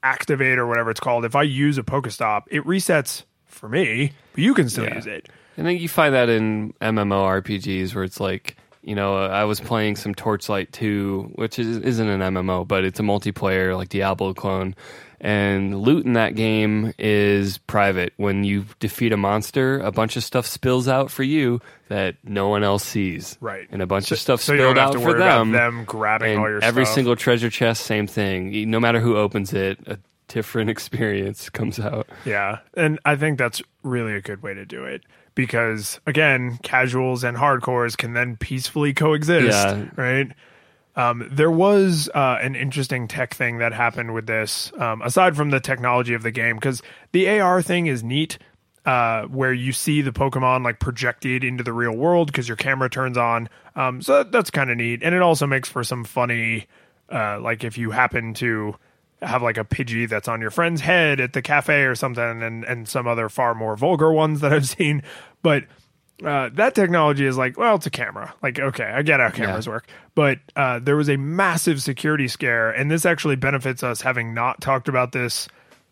activate or whatever it's called, if I use a Pokestop, it resets for me, but you can still Yeah. use it. I think you find that in MMORPGs where it's like, you know, I was playing some Torchlight 2, which is, isn't an MMO, but it's a multiplayer like Diablo clone. And loot in that game is private. When you defeat a monster, a bunch of stuff spills out for you that no one else sees. Right. And a bunch of stuff So spilled out for them. them grabbing and all your every stuff. single treasure chest, same thing. No matter who opens it, a different experience comes out. Yeah. And I think that's really a good way to do it because, again, casuals and hardcores can then peacefully coexist. Yeah. Right. Um, there was uh, an interesting tech thing that happened with this, um, aside from the technology of the game, because the AR thing is neat. Uh, where you see the Pokemon like projected into the real world because your camera turns on. Um, so that, that's kind of neat, and it also makes for some funny, uh, like if you happen to have like a Pidgey that's on your friend's head at the cafe or something, and and some other far more vulgar ones that I've seen. But uh, that technology is like, well, it's a camera. Like, okay, I get how cameras Yeah. work, but uh, there was a massive security scare, and this actually benefits us having not talked about this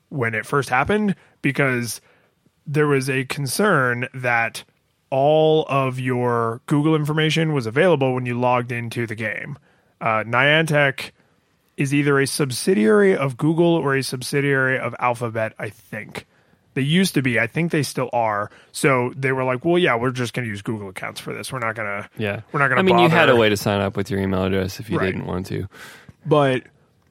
when it first happened because there was a concern that all of your Google information was available when you logged into the game. Uh, Niantic is either a subsidiary of Google or a subsidiary of Alphabet, I think. They used to be. I think they still are. So they were like, "Well, yeah, we're just going to use Google accounts for this. We're not going to. Yeah. we're not going to." I mean, you had a way to sign up with your email address if you Right. didn't want to. But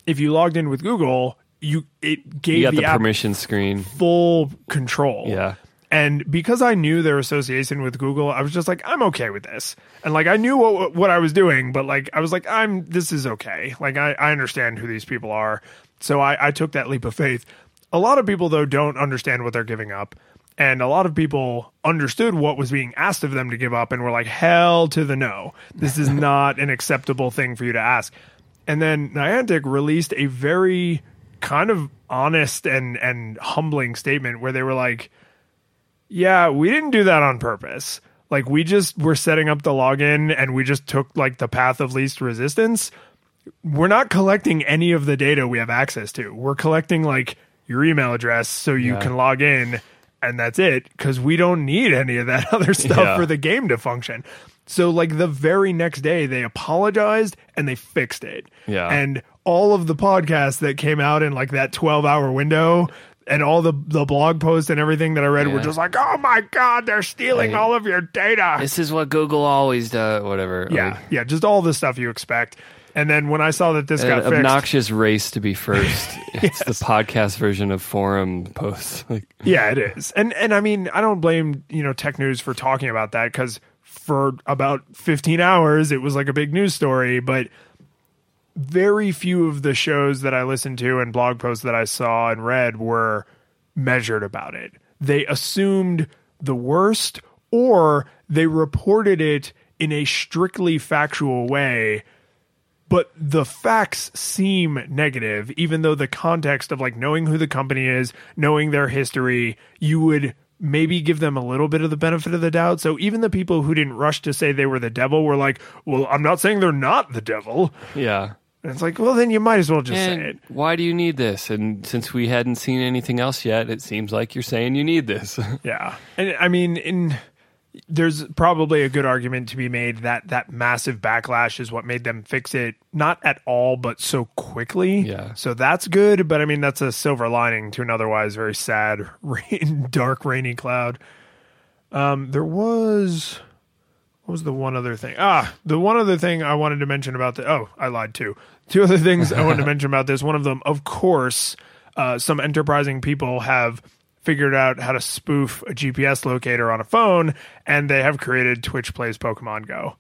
if you logged in with Google, you it gave You the, the permission screen. full control. Yeah. And because I knew their association with Google, I was just like, I'm okay with this. And like, I knew what what I was doing, but like, I was like, I'm this is okay. Like, I, I understand who these people are. So I, I took that leap of faith. A lot of people though don't understand what they're giving up. And a lot of people understood what was being asked of them to give up and were like, hell to the no. This is not an acceptable thing for you to ask. And then Niantic released a very kind of honest and, and humbling statement where they were like, yeah, we didn't do that on purpose. Like we just were setting up the login and we just took like the path of least resistance. We're not collecting any of the data we have access to. We're collecting like your email address so you Yeah. can log in and that's it cuz we don't need any of that other stuff Yeah. for the game to function. So like the very next day they apologized and they fixed it. Yeah. And all of the podcasts that came out in like that 12 hour window and all the the blog posts and everything that I read were just like, "Oh my god, they're stealing Right. all of your data." This is what Google always does. Whatever. yeah, Like, yeah, just all the stuff you expect. And then when I saw that this got fixed, obnoxious race to be first. It's the podcast version of forum posts. Like, yeah, it is. And and I mean, I don't blame you know Tech News for talking about that because for about 15 hours it was like a big news story, but very few of the shows that I listened to and blog posts that I saw and read were measured about it. They assumed the worst or they reported it in a strictly factual way but the facts seem negative even though the context of like knowing who the company is knowing their history you would maybe give them a little bit of the benefit of the doubt so even the people who didn't rush to say they were the devil were like well i'm not saying they're not the devil yeah. and it's like well then you might as well just say it why do you need this? And since we hadn't seen anything else yet, it seems like you're saying you need this. yeah and i mean in there's probably a good argument to be made that that massive backlash is what made them fix it not at all but so quickly. Yeah. so that's good but i mean that's a silver lining to an otherwise very sad rain dark rainy cloud. Um there was what was the one other thing? Ah the one other thing i wanted to mention about the oh i lied too. Two other things i wanted to mention about this. One of them of course uh, some enterprising people have figured out how to spoof a GPS locator on a phone, and they have created Twitch Plays Pokemon Go.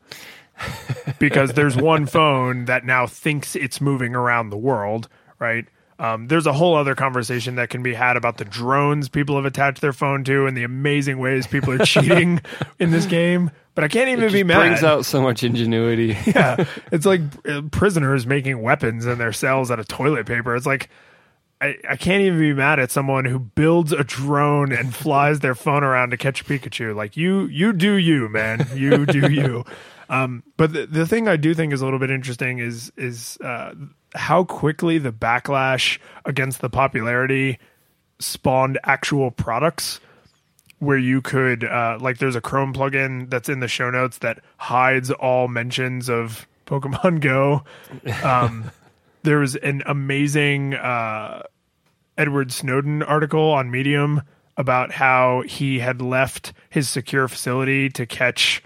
because there's one phone that now thinks it's moving around the world, right? Um, there's a whole other conversation that can be had about the drones people have attached their phone to and the amazing ways people are cheating in this game. But I can't even be mad. brings out so much ingenuity. yeah, it's like uh, prisoners making weapons in their cells out of toilet paper. It's like I, I can't even be mad at someone who builds a drone and flies their phone around to catch a Pikachu. Like you, you do you, man. You do you. Um, but the, the thing I do think is a little bit interesting is is uh, how quickly the backlash against the popularity spawned actual products where you could uh, like there's a chrome plugin that's in the show notes that hides all mentions of pokemon go um, there was an amazing uh, edward snowden article on medium about how he had left his secure facility to catch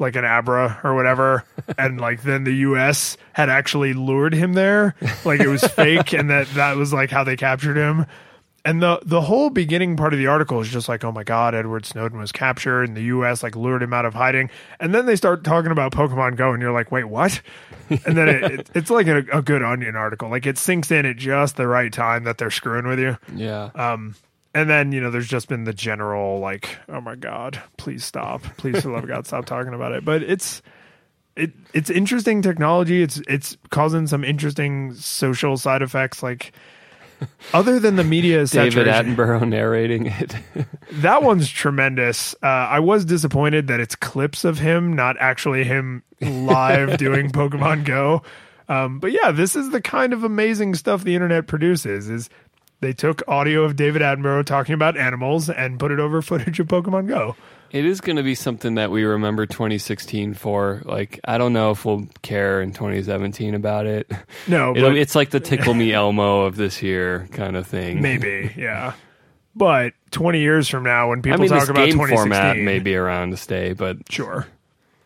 like an abra or whatever and like then the us had actually lured him there. Like it was fake and that that was like how they captured him and the the whole beginning part of the article is just like, oh my god, Edward Snowden was captured, and the U.S. like lured him out of hiding. And then they start talking about Pokemon Go, and you're like, wait, what? And then it, it, it's like a, a good Onion article. Like it sinks in at just the right time that they're screwing with you. Yeah. Um, and then you know, there's just been the general like, oh my god, please stop, please for love of God, stop talking about it. But it's it it's interesting technology. It's it's causing some interesting social side effects like. Other than the media David saturation, Attenborough narrating it. that one's tremendous. Uh, I was disappointed that it's clips of him, not actually him live doing Pokemon Go. Um, but yeah, this is the kind of amazing stuff the internet produces. Is they took audio of David Attenborough talking about animals and put it over footage of Pokemon Go. It is going to be something that we remember 2016 for. Like, I don't know if we'll care in 2017 about it. No, but it's like the Tickle Me Elmo of this year kind of thing. maybe, yeah. But 20 years from now, when I people mean, talk about game 2016, format may be around to stay, but Sure.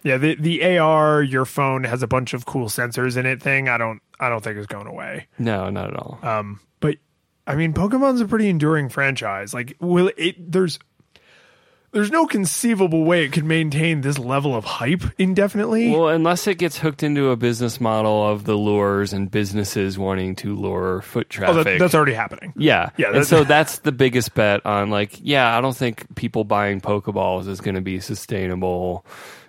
Yeah, the the AR your phone has a bunch of cool sensors in it thing. I don't I don't think is going away. no, not at all. Um, but I mean, Pokemon's a pretty enduring franchise. Like, will it? There's there's no conceivable way it could maintain this level of hype indefinitely. Well, unless it gets hooked into a business model of the lures and businesses wanting to lure foot oh, traffic. that, that's already happening. yeah, Yeah, And so that's the biggest bet on like, yeah, I don't think people buying Pokeballs is going to be sustainable,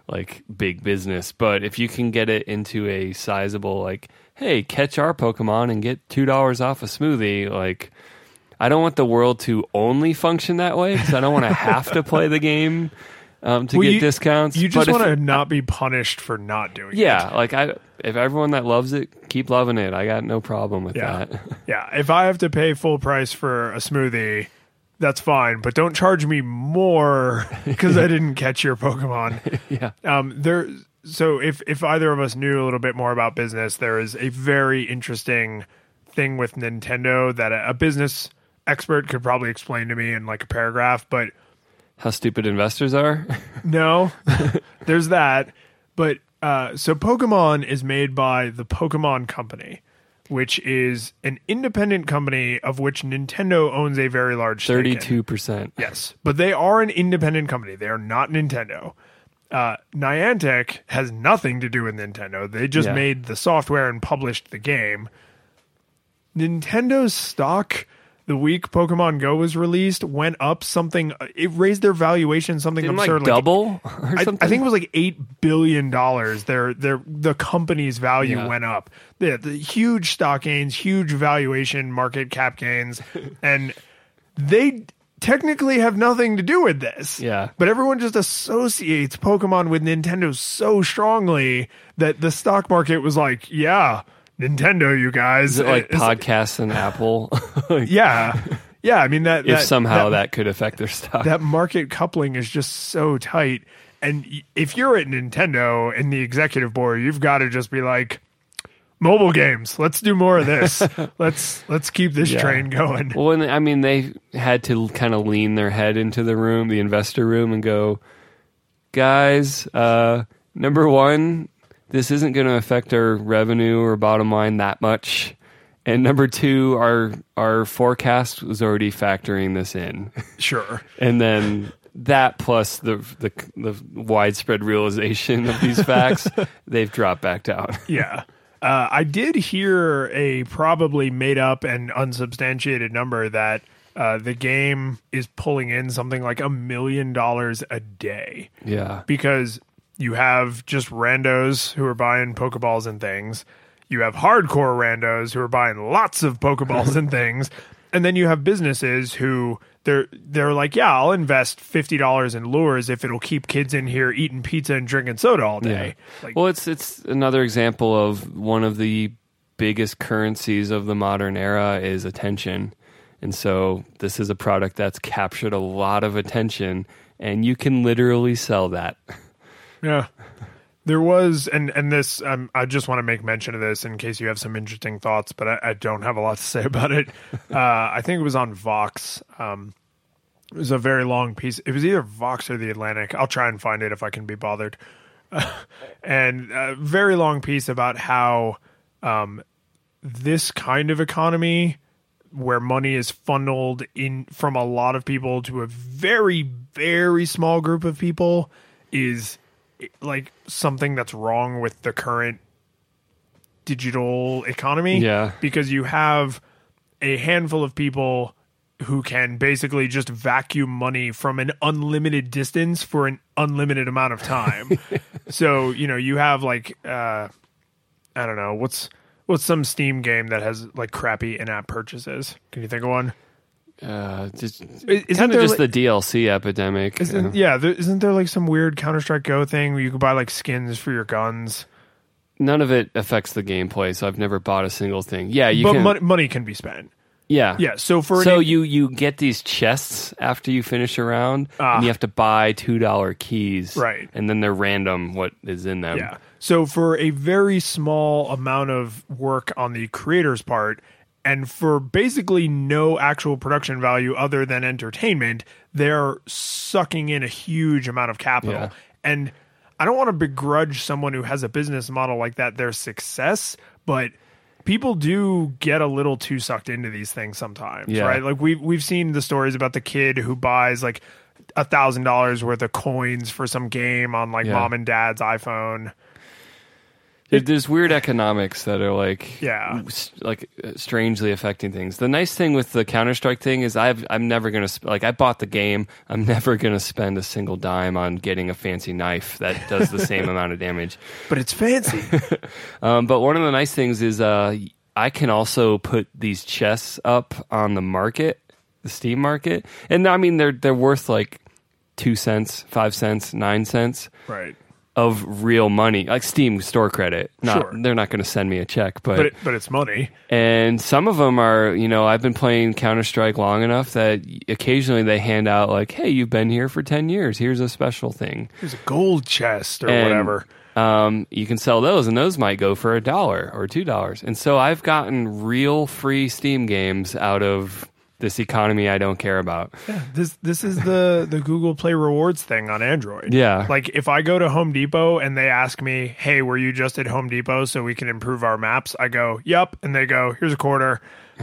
like big business. But if you can get it into a sizable, like, hey, catch our Pokemon and get two dollars off a smoothie, like. I don't want the world to only function that way because I don't want to have to play the game um, to Well, get you- discounts. You just want to not be punished for not doing it. yeah, like I, if everyone that loves it, keep loving it. I got no problem with Yeah. that. Yeah. If I have to pay full price for a smoothie, that's fine, but don't charge me more because I didn't catch your Pokemon. yeah, Um, there. So if if either of us knew a little bit more about business, there is a very interesting thing with Nintendo that a, a business expert could probably explain to me in like a paragraph. But how stupid investors are. no, there's that. But uh, so Pokemon is made by the Pokemon Company, which is an independent company of which Nintendo owns a very large. Thirty-two percent. Yes, but they are an independent company. They are not Nintendo. Uh, Niantic has nothing to do with Nintendo. They just Yeah. made the software and published the game. Nintendo's stock the week Pokemon Go was released went up something. It raised their valuation something Didn't like absurd. double or I. I think it was like eight billion dollars. Their their the company's value Yeah. went up. The, the huge stock gains, huge valuation, market cap gains, and they technically have nothing to do with this. Yeah. but everyone just associates Pokemon with Nintendo so strongly that the stock market was like, yeah, Nintendo, you guys. Is it like It's- podcasts and Apple? Like, Yeah, yeah. I mean that if that, somehow that that, could affect their stock. that market coupling is just so tight And if you're at Nintendo and the executive board, you've got to just be like, mobile games. Let's do more of this. let's let's keep this Yeah. train going. Well, and I mean, they had to kind of lean their head into the room, the investor room, and go, guys, uh, number one, this isn't going to affect our revenue or bottom line that much. And number two, our our forecast was already factoring this in, Sure. and then that plus the the, the widespread realization of these facts, they've dropped back down. Yeah. Uh, I did hear a probably made up and unsubstantiated number that uh, the game is pulling in something like a million dollars a day Yeah, because you have just randos who are buying Pokeballs and things. You have hardcore randos who are buying lots of Pokeballs and things. And then you have businesses who they're they're like, yeah, I'll invest fifty dollars in lures if it'll keep kids in here eating pizza and drinking soda all day. Like, well, it's it's another example of one of the biggest currencies of the modern era is attention, and so this is a product that's captured a lot of attention, and you can literally sell that. Yeah. There was, and and this, um, I just want to make mention of this in case you have some interesting thoughts, but I, I don't have a lot to say about it. Uh, I think it was on Vox. Um, it was a very long piece. It was either Vox or the Atlantic. I'll try and find it if I can be bothered. and a very long piece about how um, this kind of economy where money is funneled in from a lot of people to a very very small group of people is like something that's wrong with the current digital economy Yeah. because you have a handful of people who can basically just vacuum money from an unlimited distance for an unlimited amount of time. so, you know, you have like uh I don't know, what's what's some Steam game that has like crappy in-app purchases? Can you think of one? Uh, just Isn't kind of there just like- the DLC epidemic. Isn't, Uh, yeah, there, isn't there like some weird Counter Strike Go thing where you could buy like skins for your guns, None of it affects the gameplay, so I've never bought a single thing. Yeah, you but can. money, money can be spent. yeah, Yeah, so for an so you you get these chests after you finish a round, Ah. and you have to buy two dollar keys, Right. And then they're random what is in them. Yeah. So for a very small amount of work on the creator's part, and for basically no actual production value other than entertainment, they're sucking in a huge amount of capital. Yeah. And I don't want to begrudge someone who has a business model like that their success, but people do get a little too sucked into these things sometimes, Yeah. right? Like we've we've seen the stories about the kid who buys like a thousand dollars worth of coins for some game on like Yeah. mom and dad's iPhone. There- There's weird economics that are like Yeah. like uh, strangely affecting things. The nice thing with the Counter Strike thing is I've I'm never gonna sp- like I bought the game. I'm never gonna spend a single dime on getting a fancy knife that does the same amount of damage. But it's fancy. Um, but one of the nice things is uh, I can also put these chests up on the market, the Steam market, and I mean they're they're worth like two cents, five cents, nine cents right. Of real money, like Steam store credit. Not, Sure. they're not going to send me a check, but, But it, but it's money. and some of them are, you know, I've been playing Counter Strike long enough that occasionally they hand out like, "Hey, you've been here for ten years. Here's a special thing." Here's a gold chest or And, whatever. Um, you can sell those, and those might go for a dollar or two dollars. And so I've gotten real free Steam games out of this economy I don't care about. This this is the the Google Play Rewards thing on Android. Yeah. Like if I go to Home Depot and they ask me, "Hey, were you just at Home Depot so we can improve our maps?" I go, "Yep," and they go, "Here's a quarter."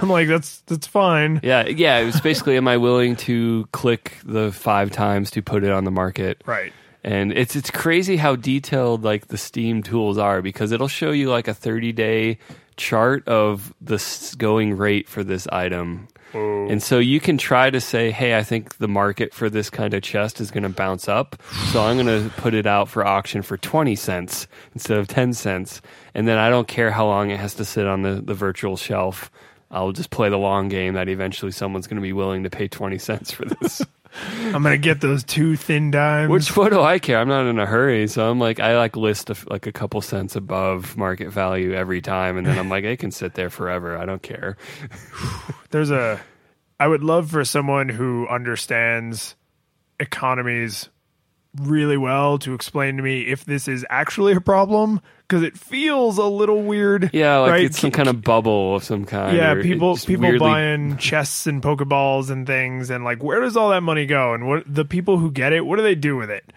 I'm like, "That's that's fine." Yeah, yeah. It was basically, am I willing to click the five times to put it on the market? Right. And it's it's crazy how detailed like the Steam tools are because it'll show you like a 30 day chart of the going rate for this item. And so you can try to say, "Hey, I think the market for this kind of chest is going to bounce up, so I'm going to put it out for auction for 20 cents instead of 10 cents." And then I don't care how long it has to sit on the the virtual shelf. I'll just play the long game that eventually someone's going to be willing to pay 20 cents for this. I'm gonna get those two thin dimes. Which what do I care? I'm not in a hurry, so I'm like I like list of like a couple cents above market value every time, and then I'm like it can sit there forever. I don't care. there's a I would love for someone who understands economies really well to explain to me if this is actually a problem because it feels a little weird. Yeah, like right? it's some kind of bubble of some kind. yeah, people people weirdly- buying chests and pokeballs and things, and like, where does all that money go? And what the people who get it, what do they do with it?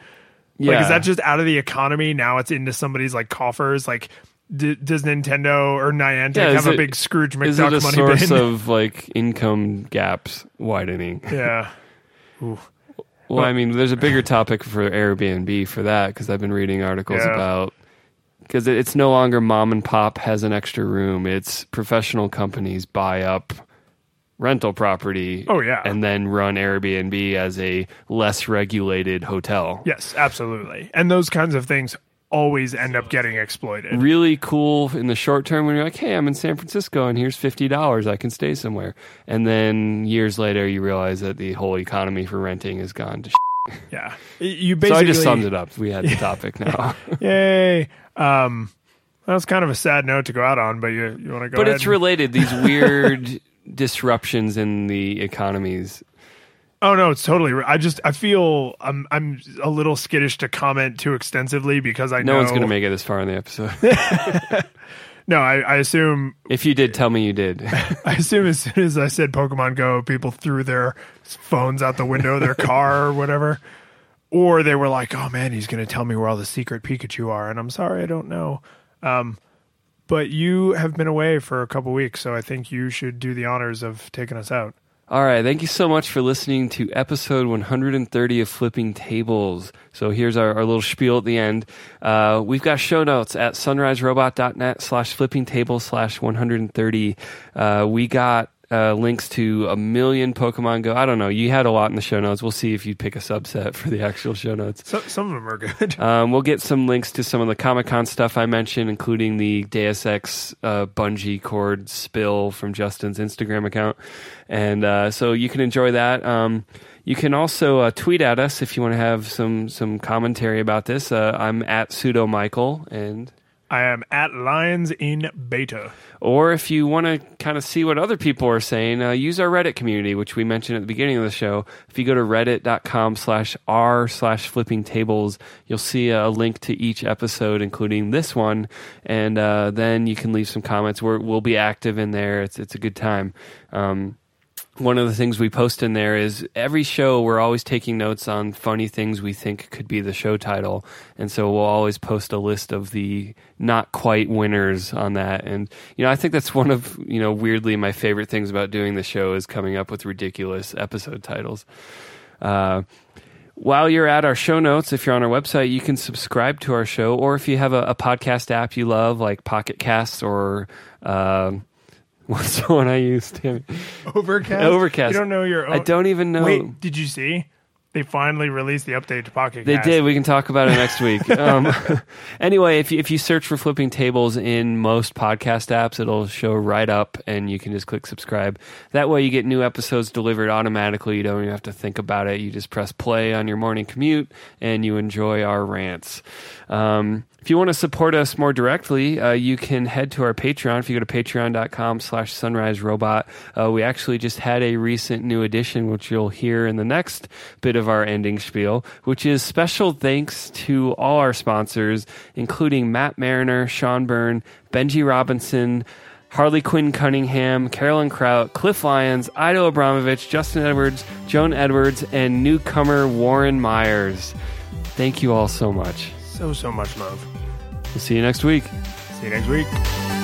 Yeah, Like, is that just out of the economy? Now it's into somebody's like coffers. Like, d- does Nintendo or Niantic Yeah, have a it- big Scrooge McDuck is it a money source bin? of like income gaps widening? yeah. Well, I mean, there's a bigger topic for Airbnb for that because I've been reading articles Yeah. about because it's no longer mom and pop has an extra room. It's professional companies buy up rental property. Oh, yeah. and then run Airbnb as a less regulated hotel. Yes, absolutely. And those kinds of things always end up getting exploited. Really cool in the short term when you're like, hey, I'm in San Francisco and here's fifty dollars, I can stay somewhere. And then years later, you realize that the whole economy for renting has gone to. Shit. Yeah. You basically, So I just summed it up. We had the topic now. Yay. Um that's kind of a sad note to go out on, but you you want to go but it's and- related these weird disruptions in the economies Oh no, it's totally. I just I feel I'm I'm a little skittish to comment too extensively because I no know one's going to make it this far in the episode No, I, I assume if you did tell me you did I assume as soon as I said Pokemon Go, people threw their phones out the window of their car or whatever, or they were like, "Oh man, he's going to tell me where all the secret Pikachu are," and I'm sorry, I don't know. Um, but you have been away for a couple weeks, so I think you should do the honors of taking us out. All right thank you so much for listening to episode 130 of flipping tables. So here's our, our little spiel at the end. Uh, we've got show notes at sunriserobot.net slash flipping tables slash 130 uh, we got uh, links to a million Pokemon Go. I don't know. You had a lot in the show notes. We'll see if you pick a subset for the actual show notes. So, some of them are good. Um, we'll get some links to some of the Comic Con stuff I mentioned, including the Deus Ex uh, bungee cord spill from Justin's Instagram account. And uh, so you can enjoy that. Um, you can also uh, tweet at us if you want to have some, some commentary about this. Uh, I'm at pseudo Michael, and I am at Lions in Beta. or if you want to kind of see what other people are saying, uh, use our Reddit community, which we mentioned at the beginning of the show. If you go to reddit.com slash r slash flipping tables, you'll see a link to each episode, including this one. And uh, then you can leave some comments. We're, we'll be active in there. It's, it's a good time. Um, one of the things we post in there is every show we're always taking notes on funny things we think could be the show title. And so we'll always post a list of the not quite winners on that. And you know i think that's one of you know weirdly my favorite things about doing the show is coming up with ridiculous episode titles. Uh, while you're at our show notes, if you're on our website, you can subscribe to our show, or if you have a, a podcast app you love, like Pocket Casts or um, what's the one I use? Damn it. Overcast. Overcast. You don't know your. Own- I don't even know. Wait, did you see? They finally released the update to Pocket They Cast. did. We can talk about it next week. Um, anyway, if you, if you search for Flipping Tables in most podcast apps, it'll show right up, and you can just click subscribe. That way, you get new episodes delivered automatically. You don't even have to think about it. You just press play on your morning commute, and you enjoy our rants. Um, if you want to support us more directly, uh, you can head to our Patreon. If you go to patreon.com slash sunrise robot, uh, we actually just had a recent new addition, which you'll hear in the next bit of our ending spiel, which is special thanks to all our sponsors, including Matt Mariner, Sean Byrne, Benji Robinson, Harley Quinn Cunningham, Carolyn Kraut, Cliff Lyons, Ido Abramovich, Justin Edwards, Joan Edwards, and newcomer Warren Myers. Thank you all so much. So so much love. We'll see you next week. See you next week.